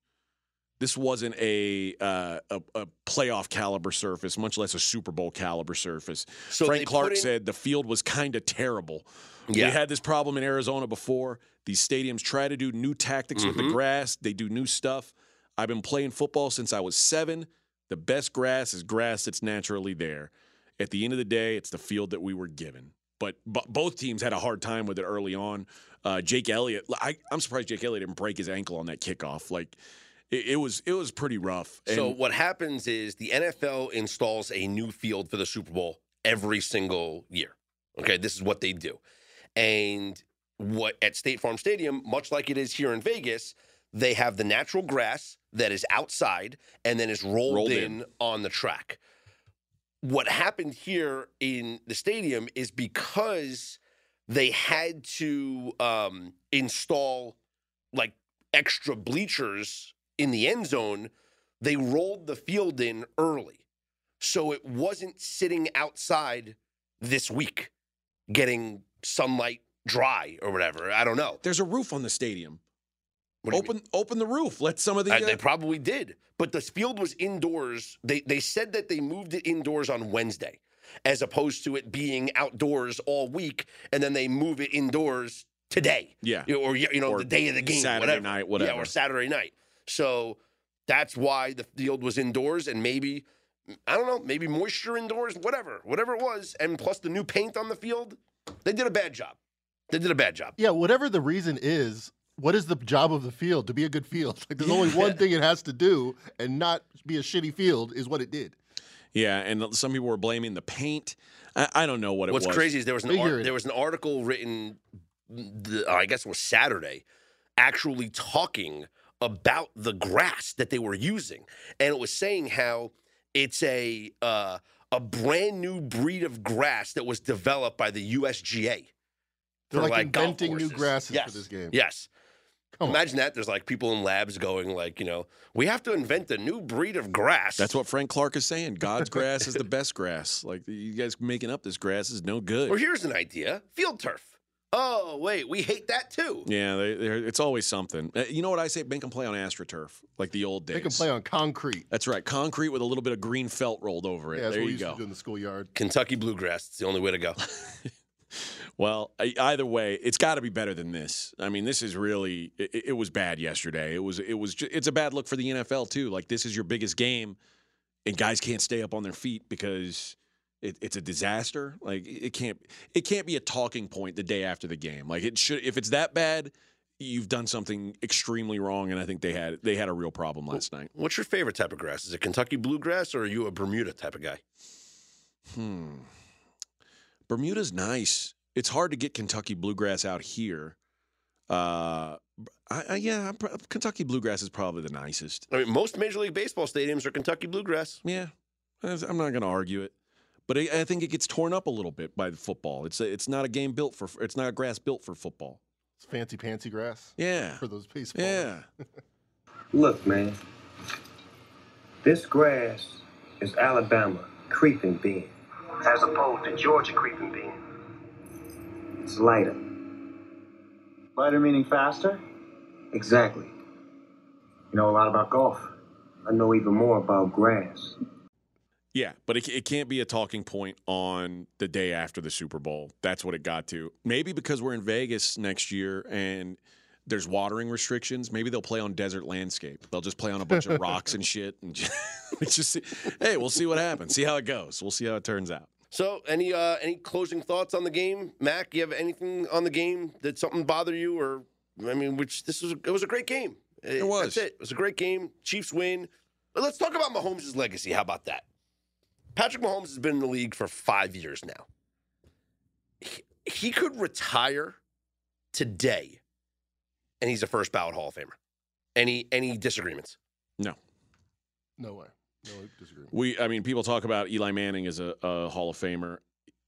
this wasn't a uh, a, a playoff caliber surface, much less a Super Bowl caliber surface. So Frank Clark in- said the field was kind of terrible. Yeah. We had this problem in Arizona before. These stadiums try to do new tactics with the Mhm. grass, they do new stuff. I've been playing football since I was seven. The best grass is grass that's naturally there. At the end of the day, it's the field that we were given. But, but both teams had a hard time with it early on. Uh, Jake Elliott, I, I'm surprised Jake Elliott didn't break his ankle on that kickoff. Like it, it was, it was pretty rough. So what happens is the NFL installs a new field for the Super Bowl every single year. Okay, this is what they do. And what at State Farm Stadium, much like it is here in Vegas, they have the natural grass that is outside and then is rolled, Rolled in, in. on the track. What happened here in the stadium is because they had to um, install like extra bleachers in the end zone, they rolled the field in early. So it wasn't sitting outside this week getting sunlight dry or whatever. I don't know. There's a roof on the stadium. Open open the roof. Let some of the Uh, uh, they probably did, but the field was indoors. They they said that they moved it indoors on Wednesday, as opposed to it being outdoors all week, and then they move it indoors today. Yeah. Or you know Or the day of the game, Saturday whatever. night, yeah, whatever. or Saturday night. So that's why the field was indoors, and maybe I don't know, maybe moisture indoors, whatever, whatever it was, and plus the new paint on the field. They did a bad job. They did a bad job. Yeah, whatever the reason is, what is the job of the field to be a good field? [LAUGHS] Like, there's only one thing it has to do, and not be a shitty field, is what it did. Yeah, and some people were blaming the paint. I, I don't know what it What's was. What's crazy is there was an ar- there was an article written, the, I guess it was Saturday, actually talking about the grass that they were using, and it was saying how it's a uh, a brand new breed of grass that was developed by the USGA. They're for, like, golf inventing new grasses yes. for this game. Yes. Come on. Imagine that. There's like people in labs going like, you know, we have to invent a new breed of grass. That's what Frank Clark is saying. God's [LAUGHS] grass is the best grass. Like you guys making up this grass is no good. Or here's an idea: field turf. Oh wait, we hate that too. Yeah, they, they're, it's always something. Uh, You know what I say? Make them play on AstroTurf, like the old days. They can play on concrete. That's right, concrete with a little bit of green felt rolled over it. Yeah, that's there what you used go. to do in the schoolyard. Kentucky bluegrass. It's the only way to go. [LAUGHS] [LAUGHS] Well, either way, it's got to be better than this. I mean, this is really it, it was bad yesterday. It was it was ju- it's a bad look for the NFL too. Like this is your biggest game, and guys can't stay up on their feet because it, it's a disaster. Like it can't it can't be a talking point the day after the game. Like it should if it's that bad, you've done something extremely wrong, and I think they had they had a real problem last night. What's your favorite type of grass? Is it Kentucky bluegrass or are you a Bermuda type of guy? Hmm. Bermuda's nice. It's hard to get Kentucky bluegrass out here. Uh, I, I, yeah, I'm Kentucky bluegrass is probably the nicest. I mean, most Major League Baseball stadiums are Kentucky bluegrass. Yeah, I'm not going to argue it, but I, I think it gets torn up a little bit by the football. It's a, it's not a game built for it's not a grass built for football. It's fancy pantsy grass Yeah, for those baseball. yeah. [LAUGHS] [LAUGHS] Look, man. This grass is Alabama creeping bean, as opposed to Georgia creeping bean. It's lighter. Lighter meaning faster? Exactly. You know a lot about golf. I know even more about grass. Yeah, but it, it can't be a talking point on the day after the Super Bowl. That's what it got to. Maybe because we're in Vegas next year and there's watering restrictions. Maybe they'll play on desert landscape. They'll just play on a bunch of rocks and shit, and [LAUGHS] just, just hey, we'll see what happens. See how it goes. We'll see how it turns out. So, any uh, any closing thoughts on the game, Mac? You have anything on the game? Did something bother you, or I mean, which this was it was a great game. It was. That's it. It was a great game. Chiefs win. But let's talk about Mahomes' legacy. How about that? Patrick Mahomes has been in the league for five years now. He, he could retire today, and he's a first ballot Hall of Famer. Any any disagreements? No, No way. No I we. I mean, people talk about Eli Manning as a, a Hall of Famer.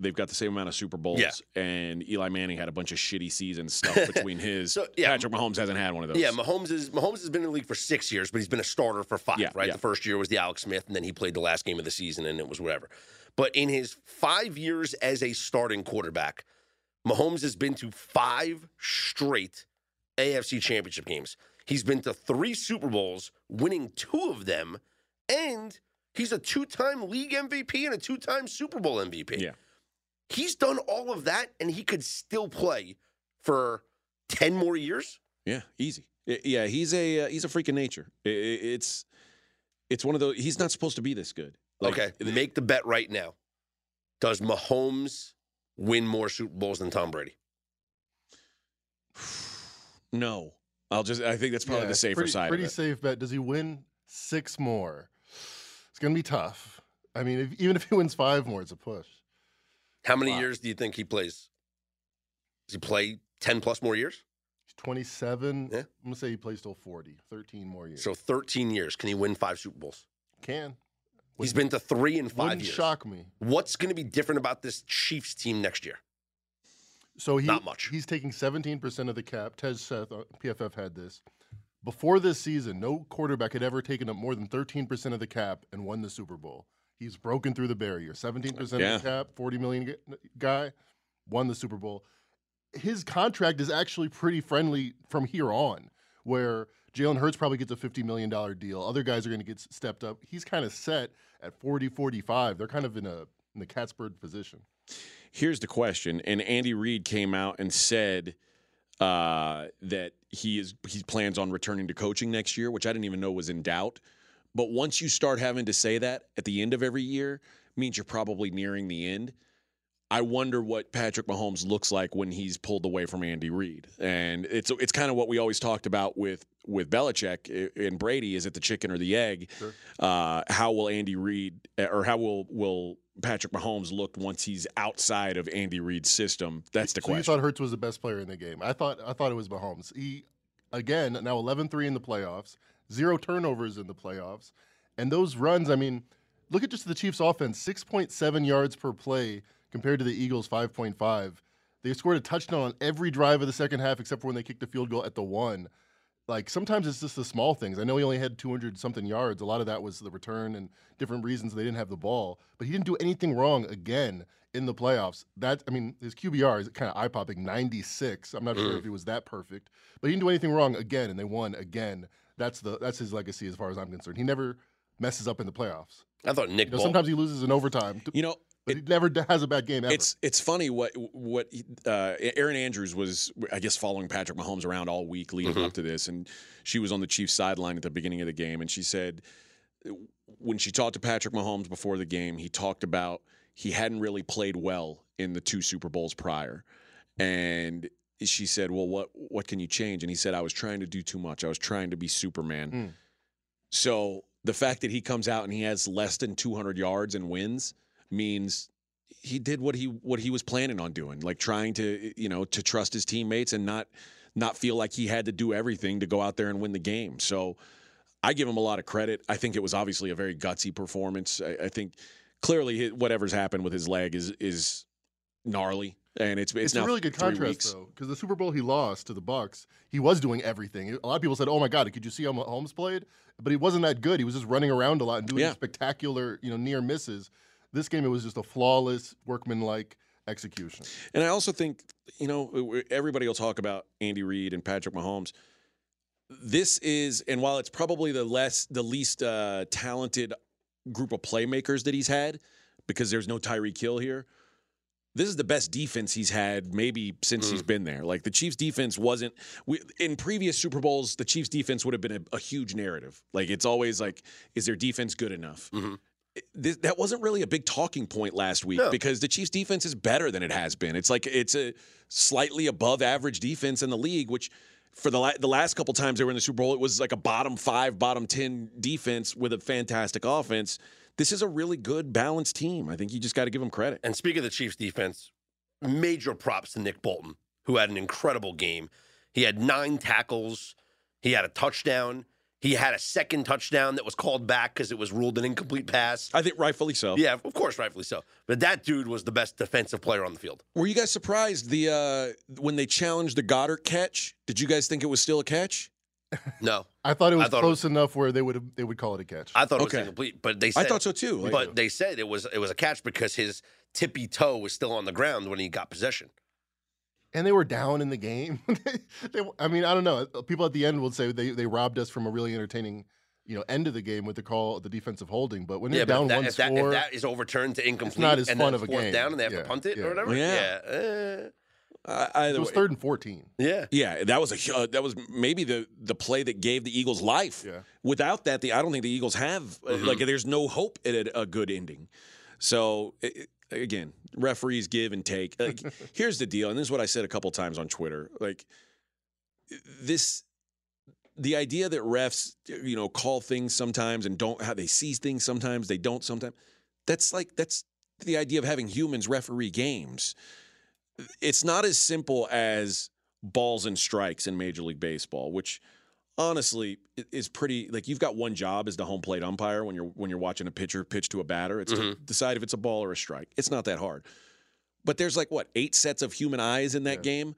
They've got the same amount of Super Bowls, Yeah. and Eli Manning had a bunch of shitty season stuff [LAUGHS] between his. So, yeah. Patrick Mahomes hasn't had one of those. Yeah, Mahomes is Mahomes has been in the league for six years, but he's been a starter for five. Yeah, right. yeah. The first year was the Alex Smith, and then he played the last game of the season, and it was whatever. But in his five years as a starting quarterback, Mahomes has been to five straight AFC Championship games. He's been to three Super Bowls, winning two of them, and he's a two-time league MVP and a two-time Super Bowl MVP. Yeah. He's done all of that, and he could still play for ten more years. Yeah, easy. Yeah, he's a uh, he's a freak of nature. I- I- It's it's one of those. He's not supposed to be this good. Like, okay, make the bet right now. Does Mahomes win more Super Bowls than Tom Brady? [SIGHS] No, I'll just. I think that's probably Yeah, the safer pretty, side Pretty of it. safe bet. Does he win six more? It's gonna be tough. I mean, if, even if he wins five more, it's a push. How many Wow. years do you think he plays? Does he play 10 plus more years. He's 27. Yeah. I'm gonna say he plays till 40. 13 more years. So 13 years. Can he win five Super Bowls? can. He's been to three in 5 Wouldn't years. shock me. What's going to be different about this Chiefs team next year? So he, Not much. He's taking 17% of the cap. Tej Seth, uh, PFF had this. Before this season, no quarterback had ever taken up more than 13% of the cap and won the Super Bowl. He's broken through the barrier. 17% Yeah. cap, 40 million guy, won the Super Bowl. His contract is actually pretty friendly from here on, where Jalen Hurts probably gets a $50 million deal. Other guys are going to get stepped up. He's kind of set at 40, 45. They're kind of in a in the cat's bird position. Here's the question, and Andy Reid came out and said uh, that he is he plans on returning to coaching next year, which I didn't even know was in doubt. But once you start having to say that at the end of every year, means you're probably nearing the end. I wonder what Patrick Mahomes looks like when he's pulled away from Andy Reid, and it's it's kind of what we always talked about with with Belichick and Brady: is it the chicken or the egg? Sure. Uh, how will Andy Reid or how will will Patrick Mahomes look once he's outside of Andy Reid's system? That's the so you thought Hurts was the best player in the game. I thought I thought it was Mahomes. He again now 11-3 in the playoffs, zero turnovers in the playoffs. And those runs, I mean, look at just the Chiefs offense, 6.7 yards per play compared to the Eagles 5.5. They scored a touchdown on every drive of the second half except for when they kicked the field goal at the 1. Like sometimes it's just the small things. I know he only had 200 something yards. A lot of that was the return and different reasons they didn't have the ball, but he didn't do anything wrong again in the playoffs. That I mean, his QBR is kind of eye popping, 96. I'm not sure if mm. he was that perfect, but he didn't do anything wrong again, and they won again. That's the that's his legacy as far as I'm concerned. He never messes up in the playoffs. I thought Nick You know, Bol- sometimes he loses in overtime, t- you know, but he never has a bad game ever. It's it's funny what what uh, Erin Andrews was I guess following Patrick Mahomes around all week leading Mm-hmm. up to this, and she was on the Chiefs sideline at the beginning of the game, and she said when she talked to Patrick Mahomes before the game, he talked about he hadn't really played well in the two Super Bowls prior, and she said, "Well, what what can you change?" And he said, "I was trying to do too much. I was trying to be Superman." Mm. So the fact that he comes out and he has less than 200 yards and wins means he did what he what he was planning on doing, like trying to you know to trust his teammates and not not feel like he had to do everything to go out there and win the game. So I give him a lot of credit. I think it was obviously a very gutsy performance. I, I think clearly whatever's happened with his leg is is gnarly, and it's it's, it's, a really good contrast weeks. though, because the Super Bowl he lost to the Bucks, he was doing everything. A lot of people said, "Oh my God, could you see how Mahomes played?" But he wasn't that good. He was just running around a lot and doing Yeah. spectacular, you know, near misses. This game, it was just a flawless, workmanlike execution. And I also think, you know, everybody will talk about Andy Reid and Patrick Mahomes. This is, and while it's probably the less, the least uh, talented group of playmakers that he's had, because there's no Tyreek Hill here. This is the best defense he's had maybe since he's mm. been there. Like the Chiefs' defense wasn't we, in previous Super Bowls. The Chiefs' defense would have been a, a huge narrative. Like it's always like, is their defense good enough? Mm-hmm. This, that wasn't really a big talking point last week No. because the Chiefs' defense is better than it has been. It's like it's a slightly above average defense in the league, which for the la- the last couple times they were in the Super Bowl, it was like a bottom five, bottom ten defense with a fantastic offense. This is a really good balanced team. I think you just got to give them credit. And speaking of the Chiefs defense, major props to Nick Bolton, who had an incredible game. He had nine tackles, he had a touchdown, he had a second touchdown that was called back because it was ruled an incomplete pass. I think rightfully so. Yeah, of course, rightfully so. But that dude was the best defensive player on the field. Were you guys surprised the uh, when they challenged the Goedert catch? Did you guys think it was still a catch? No, [LAUGHS] I thought it was I thought it close enough where they would they would call it a catch. I thought it was Okay. incomplete, but they said, I said, thought so too. Like- but they said it was it was a catch because his tippy toe was still on the ground when he got possession. and they were down in the game. [LAUGHS] they, I mean, I don't know. People at the end will say they, they robbed us from a really entertaining, you know, end of the game with the call, the defensive holding. But when Yeah, you're but down that, one if, that, if that is overturned to incomplete, it's not as and fun then of a game. down and they have Yeah, to punt it yeah. or whatever. Yeah. yeah, eh, Uh, it was way- third and fourteen. yeah. Yeah, that was a uh, that was maybe the the play that gave the Eagles life. Yeah. Without that, the I don't think the Eagles have uh, like there's no hope at a, a good ending. So i i- again, referees give and take. Like, [LAUGHS] here's the deal, and this is what I said a couple times on Twitter. Like this, the idea that refs you know call things sometimes and don't how they see things sometimes they don't sometimes. That's like that's the idea of having humans referee games it's not as simple as balls and strikes in Major League Baseball, which honestly is pretty like you've got one job as the home plate umpire when you're when you're watching a pitcher pitch to a batter. It's to mm-hmm. decide if it's a ball or a strike. It's not that hard. But there's like what eight sets of human eyes in that game.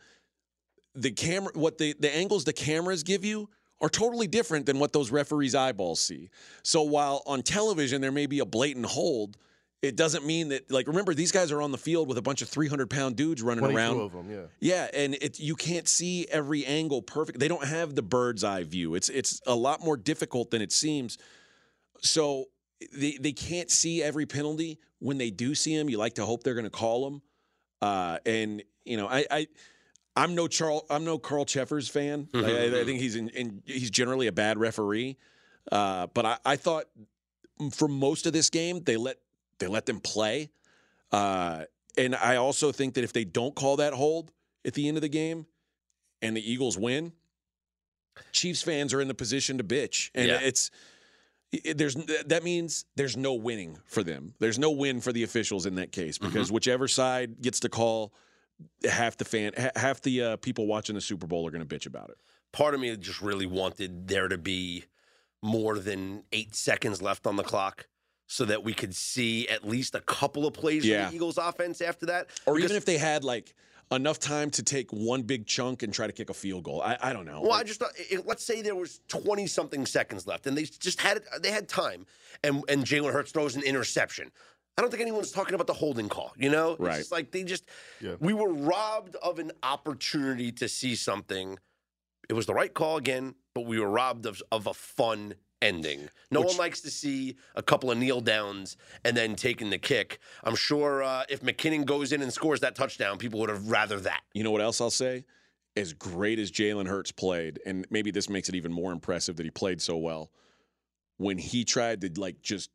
The camera, what the the angles the cameras give you are totally different than what those referees' eyeballs see. So while on television there may be a blatant hold, it doesn't mean that like remember these guys are on the field with a bunch of 300 pound dudes running around. of them, yeah. Yeah, and it you can't see every angle perfect. They don't have the bird's eye view. It's it's a lot more difficult than it seems. So they they can't see every penalty. When they do see them, you like to hope they're going to call them. Uh, and you know, I, I I'm no Charles I'm no Carl Cheffers fan. I- I, I think he's in, in he's generally a bad referee. Uh, but I, I thought for most of this game they let they let them play. Uh, and I also think that if they don't call that hold at the end of the game and the Eagles win, Chiefs fans are in the position to bitch. And Yeah. it's it- there's that means there's no winning for them. There's no win for the officials in that case because whichever side gets to call half the fan half the uh, people watching the Super Bowl are going to bitch about it. Part of me just really wanted there to be more than eight seconds left on the clock so that we could see at least a couple of plays Yeah. from the Eagles offense after that. Or Because- even if they had like enough time to take one big chunk and try to kick a field goal. I, I don't know. Well, I just thought, i- let's say there was twenty something seconds left, and they just had it, they had time, and and Jalen Hurts throws an interception. I don't think anyone's talking about the holding call. You know, It's Right. just like they just Yeah. we were robbed of an opportunity to see something. It was the right call again, but we were robbed of of a fun ending. No Which- one likes to see a couple of kneel downs and then taking the kick. I'm sure uh, if McKinnon goes in and scores that touchdown, people would have rather that. You know what else I'll say? As great as Jalen Hurts played, and maybe this makes it even more impressive that he played so well. When he tried to like just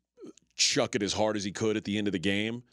chuck it as hard as he could at the end of the game,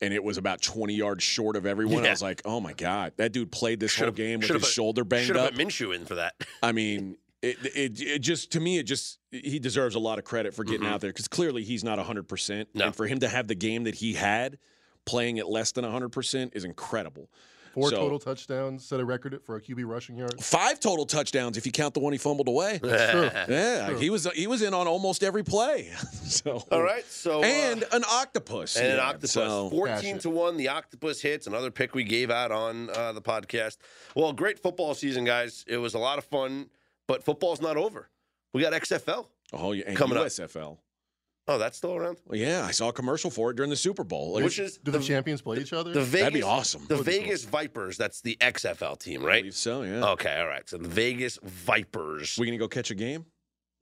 and it was about 20 yards short of everyone, I was like, oh my God, that dude played this whole Should've- game with his shoulder banged Should have up. put Minshew in for that. I mean, it, it it just to me it just he deserves a lot of credit for getting out there because clearly he's not 100 percent, Mm-hmm. No. and for him to have the game that he had, playing at less than 100 percent is incredible. Four So- total touchdowns, set a record for a QB rushing yard. Five total touchdowns if you count the one he fumbled away. That's true. [LAUGHS] Yeah, he was he was in on almost every play. [LAUGHS] so All right, so uh, and an octopus. and an octopus. so- 14 Cash to 1. The octopus hits. Another pick we gave out on uh, the podcast. Well, great football season, guys. It was a lot of fun, but football's not over. We got XFL. oh, yeah, and coming up. USFL. Oh, that's still around? Well, yeah, I saw a commercial for it during the Super Bowl. Like, Which is Do the, champions play each other? the Vegas, That'd be awesome. The Would cool. Vegas Vipers. That's the XFL team, I right? believe so, yeah. Okay, all right. So the Vegas Vipers. we gonna go catch a game?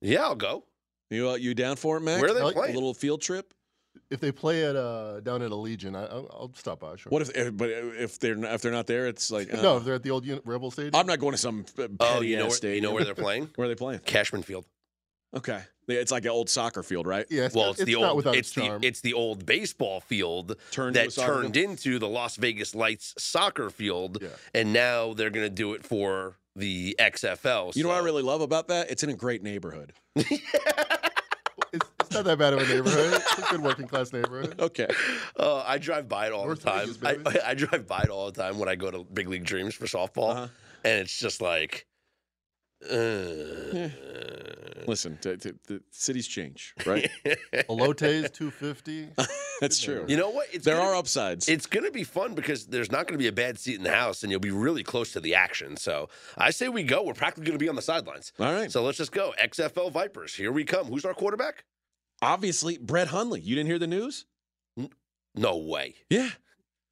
yeah, I'll go. You uh, you down for it, Max? Where are they I like- A little field trip. If they play at uh, down at Allegiant, I, I'll, I'll stop by. Sure. What if, if but if they're not, if they're not there, it's like uh, no, if they're at the old Rebel Stadium. I'm not going to some uh, petty Oh, you know, ass where, you know where they're [LAUGHS] playing? Where are they playing? Cashman Field. Okay, it's like an old soccer field, right? yeah, it's, Well, not, it's, it's the not old it's its the it's the old baseball field Turned that soccer turned into the Las Vegas Lights soccer field, Yeah. and now they're going to do it for the XFL. You know what I really love about that? It's in a great neighborhood. [LAUGHS] it's, it's not that bad of a neighborhood. It's a good working class neighborhood. [LAUGHS] Okay. Uh, I drive by it all North the time. Vegas, baby. I, I drive by it all the time when I go to Big League Dreams for softball, Uh-huh. and it's just like, uh, Listen, t- t- the cities change, right? [LAUGHS] Elote's two fifty. [LAUGHS] That's true. you know what? It's there gonna are upsides. It's going to be fun because there's not going to be a bad seat in the house, and you'll be really close to the action. So I say we go. We're practically going to be on the sidelines. All right. So let's just go. XFL Vipers. Here we come. Who's our quarterback? Obviously, Brett Hundley. You didn't hear the news? No way. Yeah.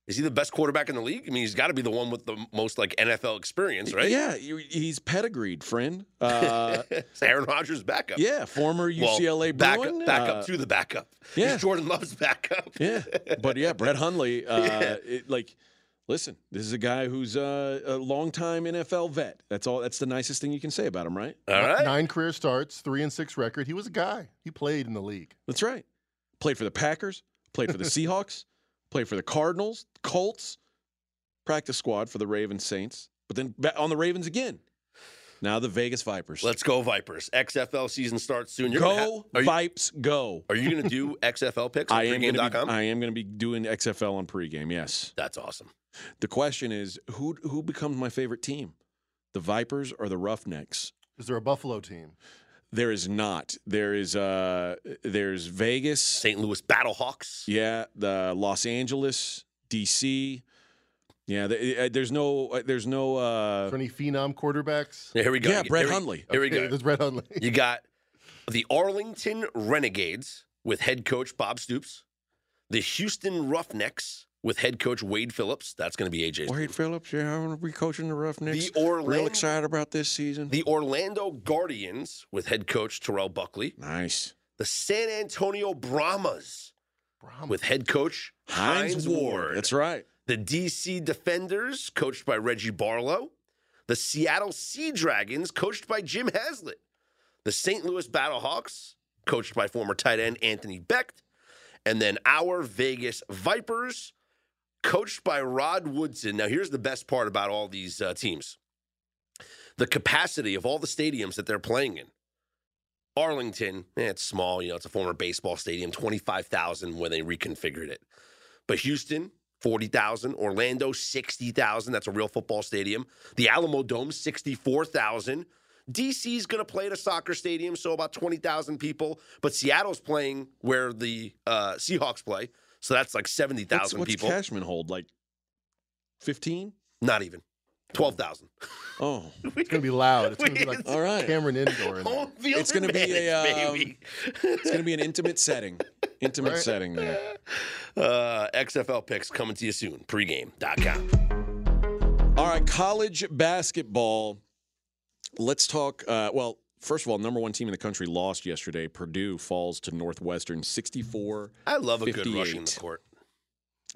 Is he the best quarterback in the league? I mean, he's got to be the one with the most like NFL experience, right? Yeah, he's pedigreed, friend. Uh, [LAUGHS] Aaron Rodgers' backup. yeah, former Well, UCLA backup, Bruin. backup uh, to the backup. yeah. He's [LAUGHS] Jordan Love's backup. Yeah, but yeah, Brett Hundley. [LAUGHS] Uh, Yeah. it, like, listen, this is a guy who's uh, a longtime NFL vet. That's all. That's the nicest thing you can say about him, right? All right. Nine career starts, three and six record. He was a guy. He played in the league. That's right. Played for the Packers. Played for the [LAUGHS] Seahawks. Played for the Cardinals, Colts. Practice squad for the Ravens, Saints. But then on the Ravens again. Now the Vegas Vipers. Let's go Vipers. XFL season starts soon. You're go ha- are you, Vipes. Go. are you going to do [LAUGHS] XFL picks on I am going to be. I am going to be doing XFL on pregame. Yes. That's awesome. The question is, who who becomes my favorite team? the Vipers or the Roughnecks? Is there a Buffalo team? There is not. There is uh there's Vegas, St. Louis Battlehawks. yeah, the Los Angeles, DC. Yeah, uh, there's no uh, there's no uh any phenom quarterbacks? Here we go. Yeah, Brett we- Hundley. Here we Okay, go. There's Brett Hundley. You got the Arlington Renegades with head coach Bob Stoops, the Houston Roughnecks with head coach Wade Phillips. That's going to be AJ's. Wade Phillips, yeah, I'm gonna be coaching the Roughnecks. The Orlando- Real excited about this season. The Orlando Guardians with head coach Terrell Buckley, nice. the San Antonio Brahmas Brahma. with head coach Hines, Ward. That's right. the DC Defenders, coached by Reggie Barlow, the Seattle Sea Dragons, coached by Jim Haslett, the St. Louis Battlehawks, coached by former tight end Anthony Becht, and then our Vegas Vipers, coached by Rod Woodson. Now, here's the best part about all these uh, teams the capacity of all the stadiums that they're playing in. Arlington, eh, it's small, you know, it's a former baseball stadium, 25,000 when they reconfigured it. But Houston, 40,000. Orlando, 60,000. That's a real football stadium. The Alamo Dome, 64,000. DC's going to play at a soccer stadium, so about 20,000 people. But Seattle's playing where the uh, Seahawks play, so that's like What's, 70,000 what's people. Cashman hold? Like 15? Not even. 12,000. Oh, [LAUGHS] It's gonna be loud. It's gonna be like [LAUGHS] all right. Cameron Indoor. In there. Home field It's gonna be a, um. It's going to be an intimate setting. Intimate Right. setting there. [LAUGHS] Uh, XFL picks coming to you soon. Pregame.com. All right, college basketball. Let's talk. Uh, well, first of all, number one team in the country lost yesterday. Purdue falls to Northwestern 64. I love a good rushing the court.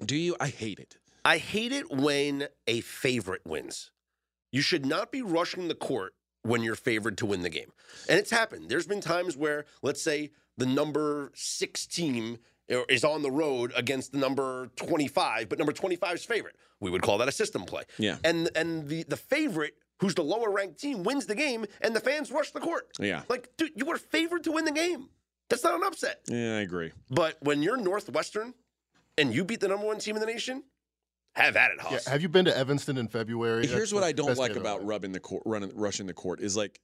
Do you? I hate it. I hate it when a favorite wins. You should not be rushing the court when you're favored to win the game. And it's happened. There's been times where, let's say, the number six team uh, is on the road against the number 25, but number 25's favorite. We would call that a system play. Yeah. And and the the favorite, who's the lower ranked team, wins the game, and the fans rush the court. Yeah. Like, dude, you were favored to win the game. That's not an upset. Yeah, I agree. But when you're Northwestern and you beat the number one team in the nation, have at it, Yeah, have you been to Evanston in February? Here's That's what I don't like about rubbing the court, running, rushing the court is like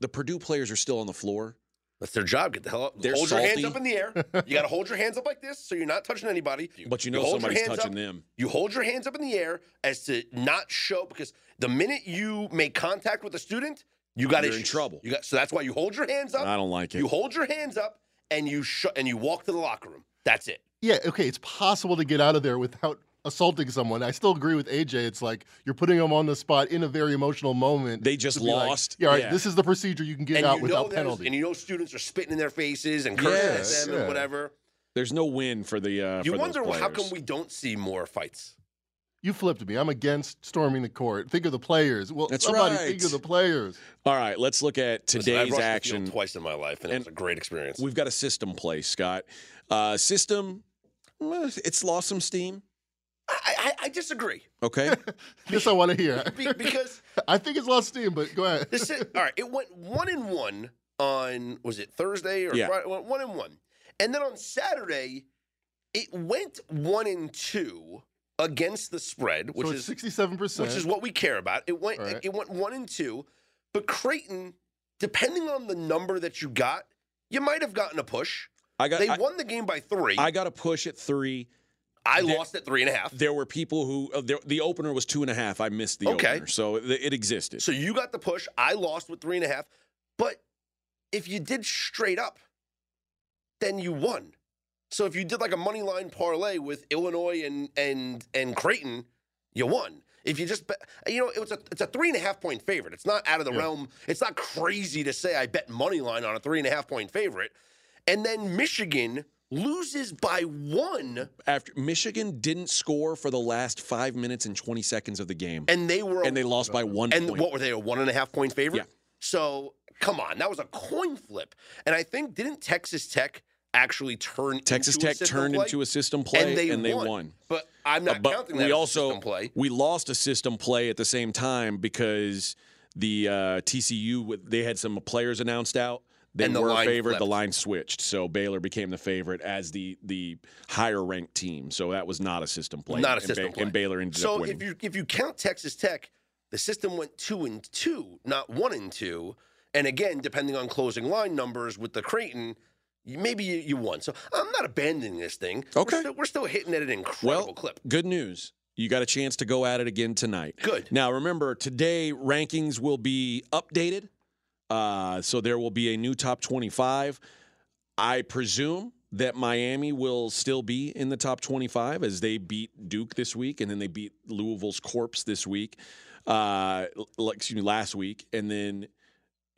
the Purdue players are still on the floor. That's their job. Get the hell up. They're hold your hands up in the air. You got to hold your hands up like this so you're not touching anybody. [LAUGHS] But you know hold your somebody's hands touching up. them. You hold your hands up in the air as to not show because the minute you make contact with a student, you got You're in trouble. You got so that's why you hold your hands up. I don't like it. You hold your hands up and you sh- and you walk to the locker room. That's it. Yeah, okay, it's possible to get out of there without assaulting someone. I still agree with AJ. It's like you're putting them on the spot in a very emotional moment. They just to be like, lost. yeah, all right, Yeah. this is the procedure you can get and out without penalty. And you know students are spitting in their faces and cursing Yes. at them Yeah. and whatever. There's no win for the. Uh, You for wonder those how come we don't see more fights. You flipped me. I'm against storming the court. Think of the players. Well, That's somebody right. think of the players. All right, let's look at Listen, I've today's rushed the field action. twice in my life, and, it was a great experience. We've got a system play, Scott. Uh, system, it's lost some steam. I, I, I disagree Okay, [LAUGHS] This I want to hear. Be- because [LAUGHS] I think it's lost steam, but go ahead. this is, all right. It went one and one on was it Thursday or Yeah. Friday? It went One and one, and then on Saturday, it went one and two against the spread, which so is 67%. which is what we care about. It went Right. it went one and two, but Creighton, depending on the number that you got, you might have gotten a push. I got. They I, won the game by three. I I, got a push at three. There- lost at three and a half. There were people who uh, there, the opener was two and a half. I missed the Okay. opener, so it, it existed. So you got the push. I lost with three and a half. But if you did straight up, then you won. So if you did like a money line parlay with Illinois and and and Creighton, you won. If you just bet, you know, it was a it's a three and a half point favorite. It's not out of the Yeah. realm. It's not crazy to say I bet money line on a three and a half point favorite. And then Michigan loses by one, After Michigan didn't score for the last five minutes and twenty seconds of the game, and they were and they lost by one And point. what were they? A one and a half point favorite. Yeah. So come on, that was a coin flip. And I think didn't Texas Tech actually turn Texas Tech turned play? into a system play, and they won. But I'm Uh, not but counting that we also a system play. we lost a system play at the same time because the uh, TCU they had some players announced out. They And the were favored. The line switched, so Baylor became the favorite as the the higher ranked team. So that was not a system play. Not a and system Ba- play. And Baylor ended up So if you if you count Texas Tech, the system went two and two, not one and two. And again, depending on closing line numbers with the Creighton, maybe you, you won. So I'm not abandoning this thing. Okay. We're still, we're still hitting at an incredible Well, clip. good news. You got a chance to go at it again tonight. Good. Now, remember, today rankings will be updated. Uh, so there will be a new top 25. I presume that Miami will still be in the top 25 as they beat Duke this week and then they beat Louisville's Corpse this week, uh, excuse me, last week. And then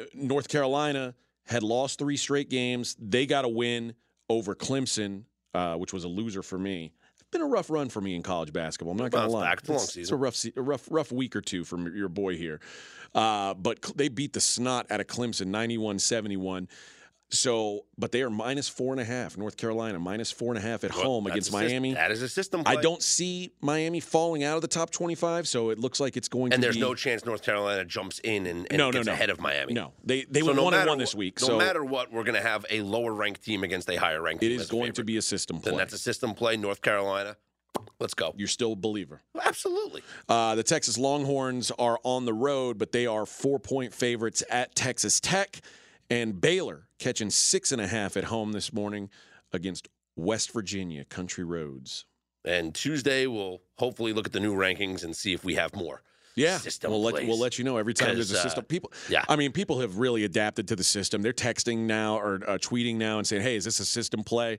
uh, North Carolina had lost three straight games. They got a win over Clemson, uh, which was a loser for me. It's been a rough run for me in college basketball. I'm not going to lie. back. It's It's, a rough, a rough, rough week or two from your boy here. Uh, but they beat the snot out of Clemson, 91-71. So, but they are minus four and a half. North Carolina minus four and a half at Well, home against Miami. that is a system. I don't see Miami falling out of the top 25, so it looks like it's going to be. And to there's be no chance North Carolina jumps in and, and No, no, gets no. ahead of Miami. No, they they So went no one and matter one this week. No so matter what, we're going to have a lower ranked team against a higher ranked it is going to be a system play. Then that's a system play. North Carolina. Let's go. You're still a believer. Absolutely. Uh, the Texas Longhorns are on the road, but they are four point favorites at Texas Tech. And Baylor catching six and a half at home this morning against West Virginia Country Roads. And Tuesday we'll hopefully look at the new rankings and see if we have more. Yeah, System we'll let plays. we'll let you know every time there's a 'Cause, uh, system. People, yeah. I mean, people have really adapted to the system. They're texting now or uh, tweeting now and saying, "Hey, is this a system play?"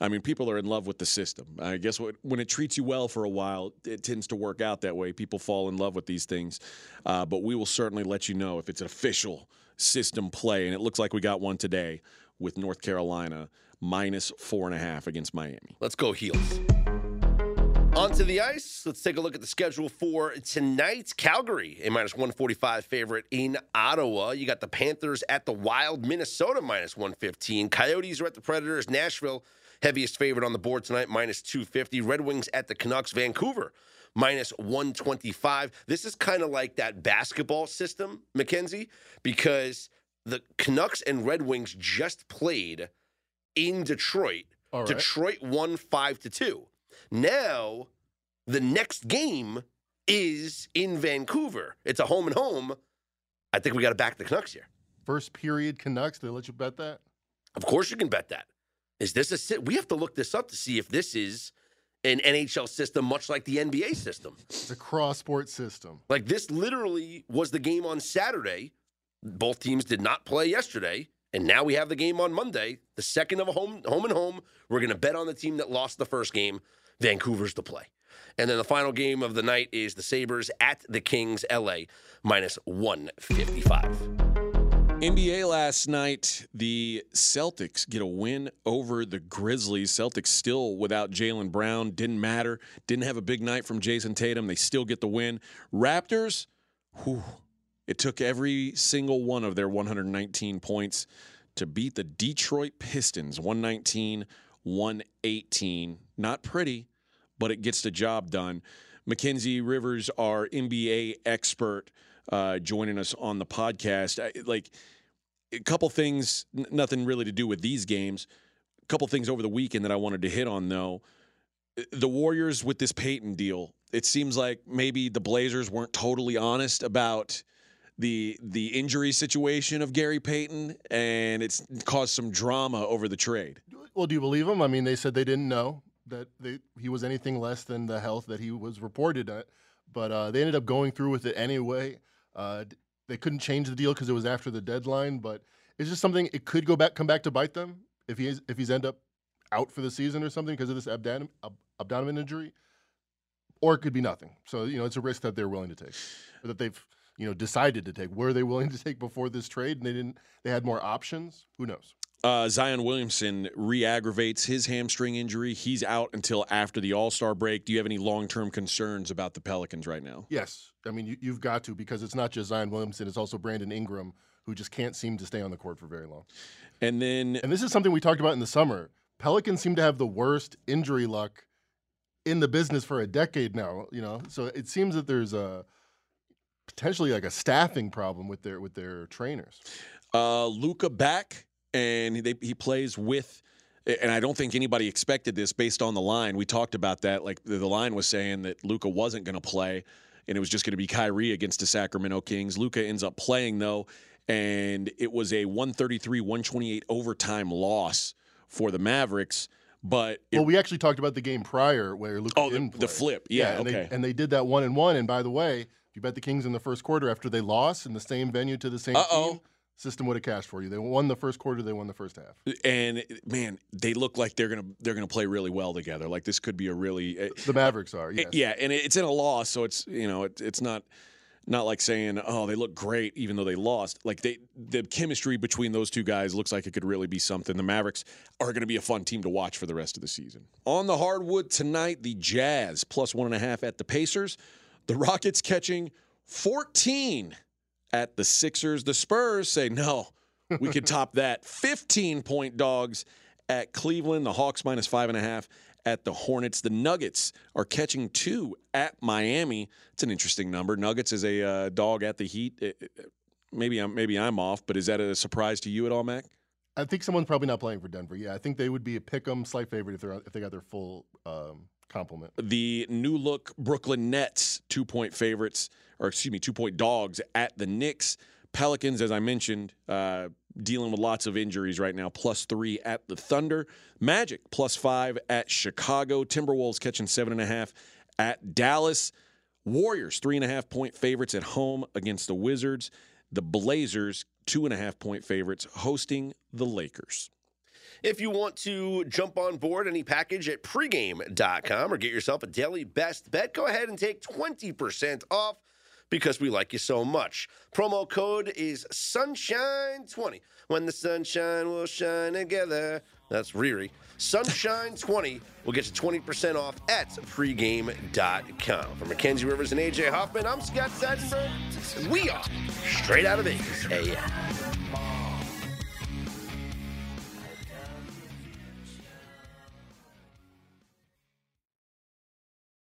I mean, people are in love with the system. I guess what, when it treats you well for a while, it tends to work out that way. People fall in love with these things, uh, but we will certainly let you know if it's an official system play, and it looks like we got one today with North Carolina minus four and a half against Miami. Let's go heels. Onto the ice. Let's take a look at the schedule for tonight. Calgary, a minus 145 favorite in Ottawa. You got the Panthers at the Wild, Minnesota minus 115. Coyotes are at the Predators. Nashville, heaviest favorite on the board tonight, minus 250. Red Wings at the Canucks. Vancouver, minus 125. This is kind of like that basketball system, Mackenzie, because the Canucks and Red Wings just played in Detroit. Right. Detroit won five to two. Now, the next game is in Vancouver. It's a home and home. I think we got to back the Canucks here. First period Canucks. They let you bet that. Of course, you can bet that. Is this a sit? We have to look this up to see if this is an NHL system, much like the NBA system. It's a cross sport system. Like this literally was the game on Saturday. Both teams did not play yesterday, and now we have the game on Monday, the second of a home home and home. We're going to bet on the team that lost the first game. Vancouver's to play. And then the final game of the night is the Sabres at the Kings, LA, minus 155. NBA last night, the Celtics get a win over the Grizzlies. Celtics still without Jaylen Brown. Didn't matter. Didn't have a big night from Jayson Tatum. They still get the win. Raptors, whew, it took every single one of their 119 points to beat the Detroit Pistons 119 118. Not pretty, but it gets the job done. Mackenzie Rivers, our NBA expert, uh, joining us on the podcast. I, like a couple things, n- nothing really to do with these games. A couple things over the weekend that I wanted to hit on, though. The Warriors with this Payton deal, it seems like maybe the Blazers weren't totally honest about the the injury situation of Gary Payton, and it's caused some drama over the trade. Well, do you believe them? I mean, they said they didn't know that they, he was anything less than the health that he was reported at, but uh, they ended up going through with it anyway. Uh, they couldn't change the deal because it was after the deadline, but it's just something it could go back, come back to bite them if he if he's end up out for the season or something because of this abdomen, ab- abdomen injury, or it could be nothing. So you know, it's a risk that they're willing to take, that they've you know decided to take. Were they willing to take before this trade, and they didn't? They had more options. Who knows? Uh, Zion Williamson re-aggravates his hamstring injury. He's out until after the All Star break. Do you have any long-term concerns about the Pelicans right now? Yes, I mean you, you've got to because it's not just Zion Williamson; it's also Brandon Ingram who just can't seem to stay on the court for very long. And then And this is something we talked about in the summer. Pelicans seem to have the worst injury luck in the business for a decade now. You know, so it seems that there's a potentially like a staffing problem with their with their trainers. uh, Luka back, and they, he plays with. And I don't think anybody expected this based on the line. We talked about that. Like the, line was saying that Luka wasn't going to play and it was just going to be Kyrie against the Sacramento Kings. Luka ends up playing though, and it was a 133-128 overtime loss for the Mavericks. But it, well, we actually talked about the game prior where Luka Oh, the- the flip. Yeah, and okay. They, and they did that one and one. And by the way, you bet the Kings in the first quarter after they lost in the same venue to the same Uh-oh. team, system would have cashed for you. They won the first quarter. They won the first half. and man, they look like they're gonna they're gonna play really well together. Like this could be a really uh, The Mavericks are. Yes. yeah, and it's in a loss, so it's you know it, it's not not like saying oh they look great even though they lost. Like they the chemistry between those two guys looks like it could really be something. The Mavericks are going to be a fun team to watch for the rest of the season. On the hardwood tonight, the Jazz plus one and a half at the Pacers, the Rockets catching fourteen at the Sixers. The Spurs say no, we could [LAUGHS] top that. Fifteen point dogs at Cleveland. The Hawks minus five and a half at the Hornets. The Nuggets are catching two at Miami. It's an interesting number. Nuggets is a uh, dog at the Heat. It- it- maybe I'm maybe I'm off, but is that a surprise to you at all, Mac? I think someone's probably not playing for Denver. Yeah, I think they would be a pick 'em slight favorite if they're if they got their full um, complement. The new look Brooklyn Nets two point favorites, or excuse me, two point dogs at the Knicks. Pelicans, as I mentioned, uh, dealing with lots of injuries right now, plus three at the Thunder. Magic plus five at Chicago. Timberwolves catching seven and a half at Dallas. Warriors three and a half point favorites at home against the Wizards. The Blazers two and a half point favorites hosting the Lakers. If you want to jump on board any package at pregame.com or get yourself a daily best bet, go ahead and take 20% off because we like you so much. Promo code is Sunshine20. When the sunshine will shine together. That's Riri. Sunshine20 [LAUGHS] will get you 20% off at pregame.com. For Mackenzie Rivers and AJ Hoffman, I'm Scott Seidenberg. We are straight out of Vegas. AM.